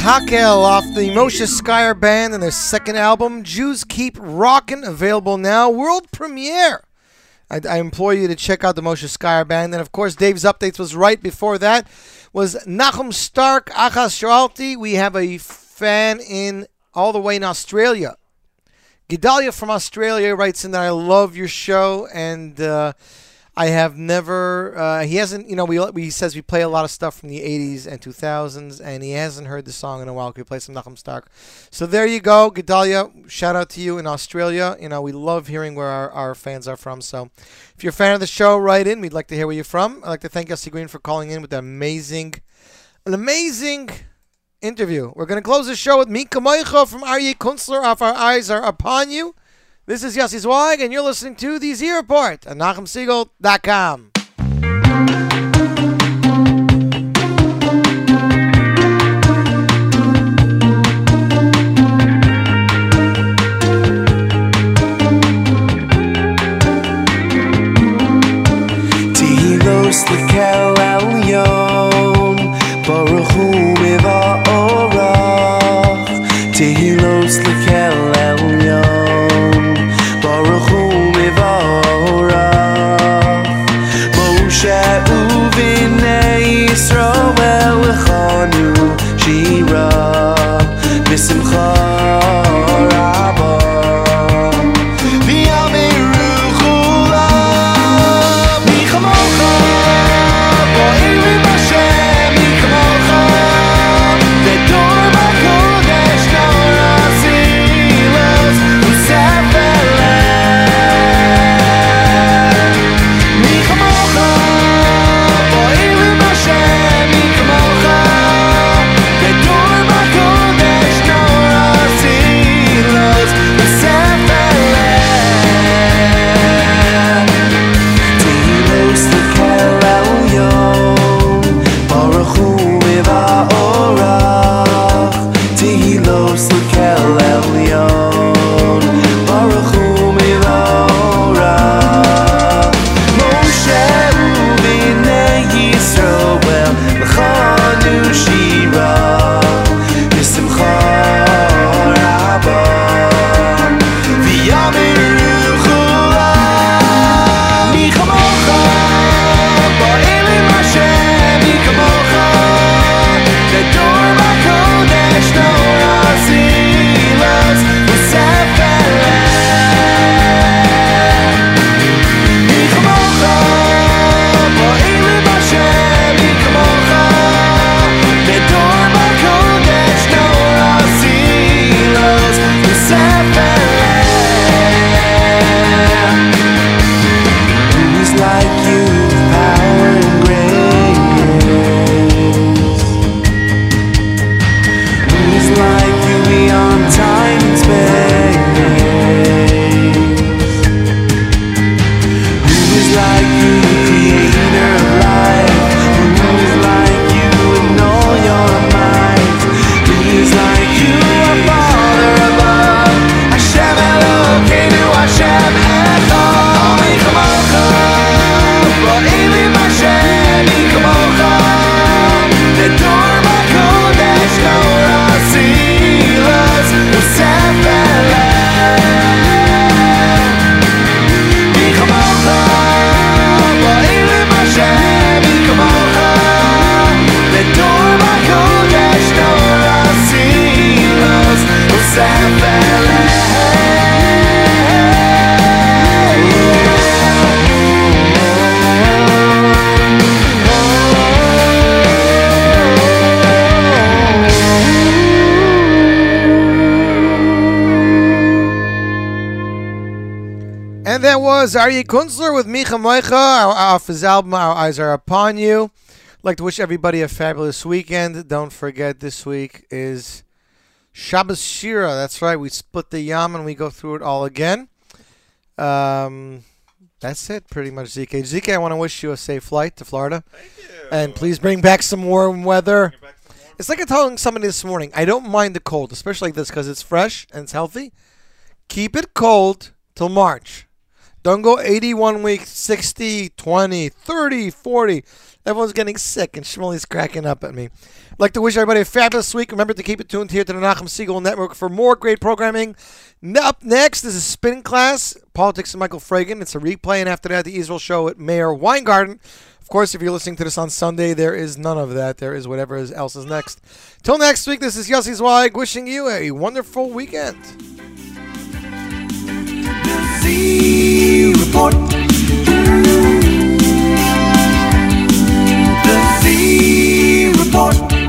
Hakel off the Moshe Skier Band and their second album, Jews Keep Rockin', available now, world premiere. I, I implore you to check out the Moshe Skier Band. And of course, Dave's Updates was right before that, was Nachum Stark, Achas Shalti. We have a fan in all the way in Australia. Gedalia from Australia writes in that I love your show and uh, I have never. Uh, he hasn't. You know, we, we says we play a lot of stuff from the '80s and 2000s, and he hasn't heard the song in a while. Could we play some Nachum Stark? So there you go, Gedalia. Shout out to you in Australia. You know, we love hearing where our, our fans are from. So if you're a fan of the show, write in. We'd like to hear where you're from. I'd like to thank Yossi Green for calling in with that amazing, an amazing interview. We're going to close the show with Mika Moicha from Aryeh Kunstler off Our Eyes Are Upon You. This is Yossi Zweig, and you're listening to The Z Report at NachumSegal.com. And that was Aryeh Kunstler with Micha Moicha, our, off his album Our Eyes Are Upon You. like to wish everybody a fabulous weekend. Don't forget this week is Shabbos Shira. That's right. We split the yam and we go through it all again. Um, that's it, pretty much, ZK. ZK, I want to wish you a safe flight to Florida. Thank you. And please bring back some warm weather. It's like I telling somebody this morning. I don't mind the cold, especially like this, because it's fresh and it's healthy. Keep it cold till March. Don't go 81 weeks, 60, 20, 30, 40. Everyone's getting sick, and Shmuley's cracking up at me. I'd like to wish everybody a fabulous week. Remember to keep it tuned here to the Nachum Segal Network for more great programming. Up next is a spin class, Politics and Michael Fragin. It's a replay, and after that, the Israel show at Meir Weingarten. Of course, if you're listening to this on Sunday, there is none of that. There is whatever else is next. Till next week, this is Yossi Zweig wishing you a wonderful weekend. Z Report. The Z Report.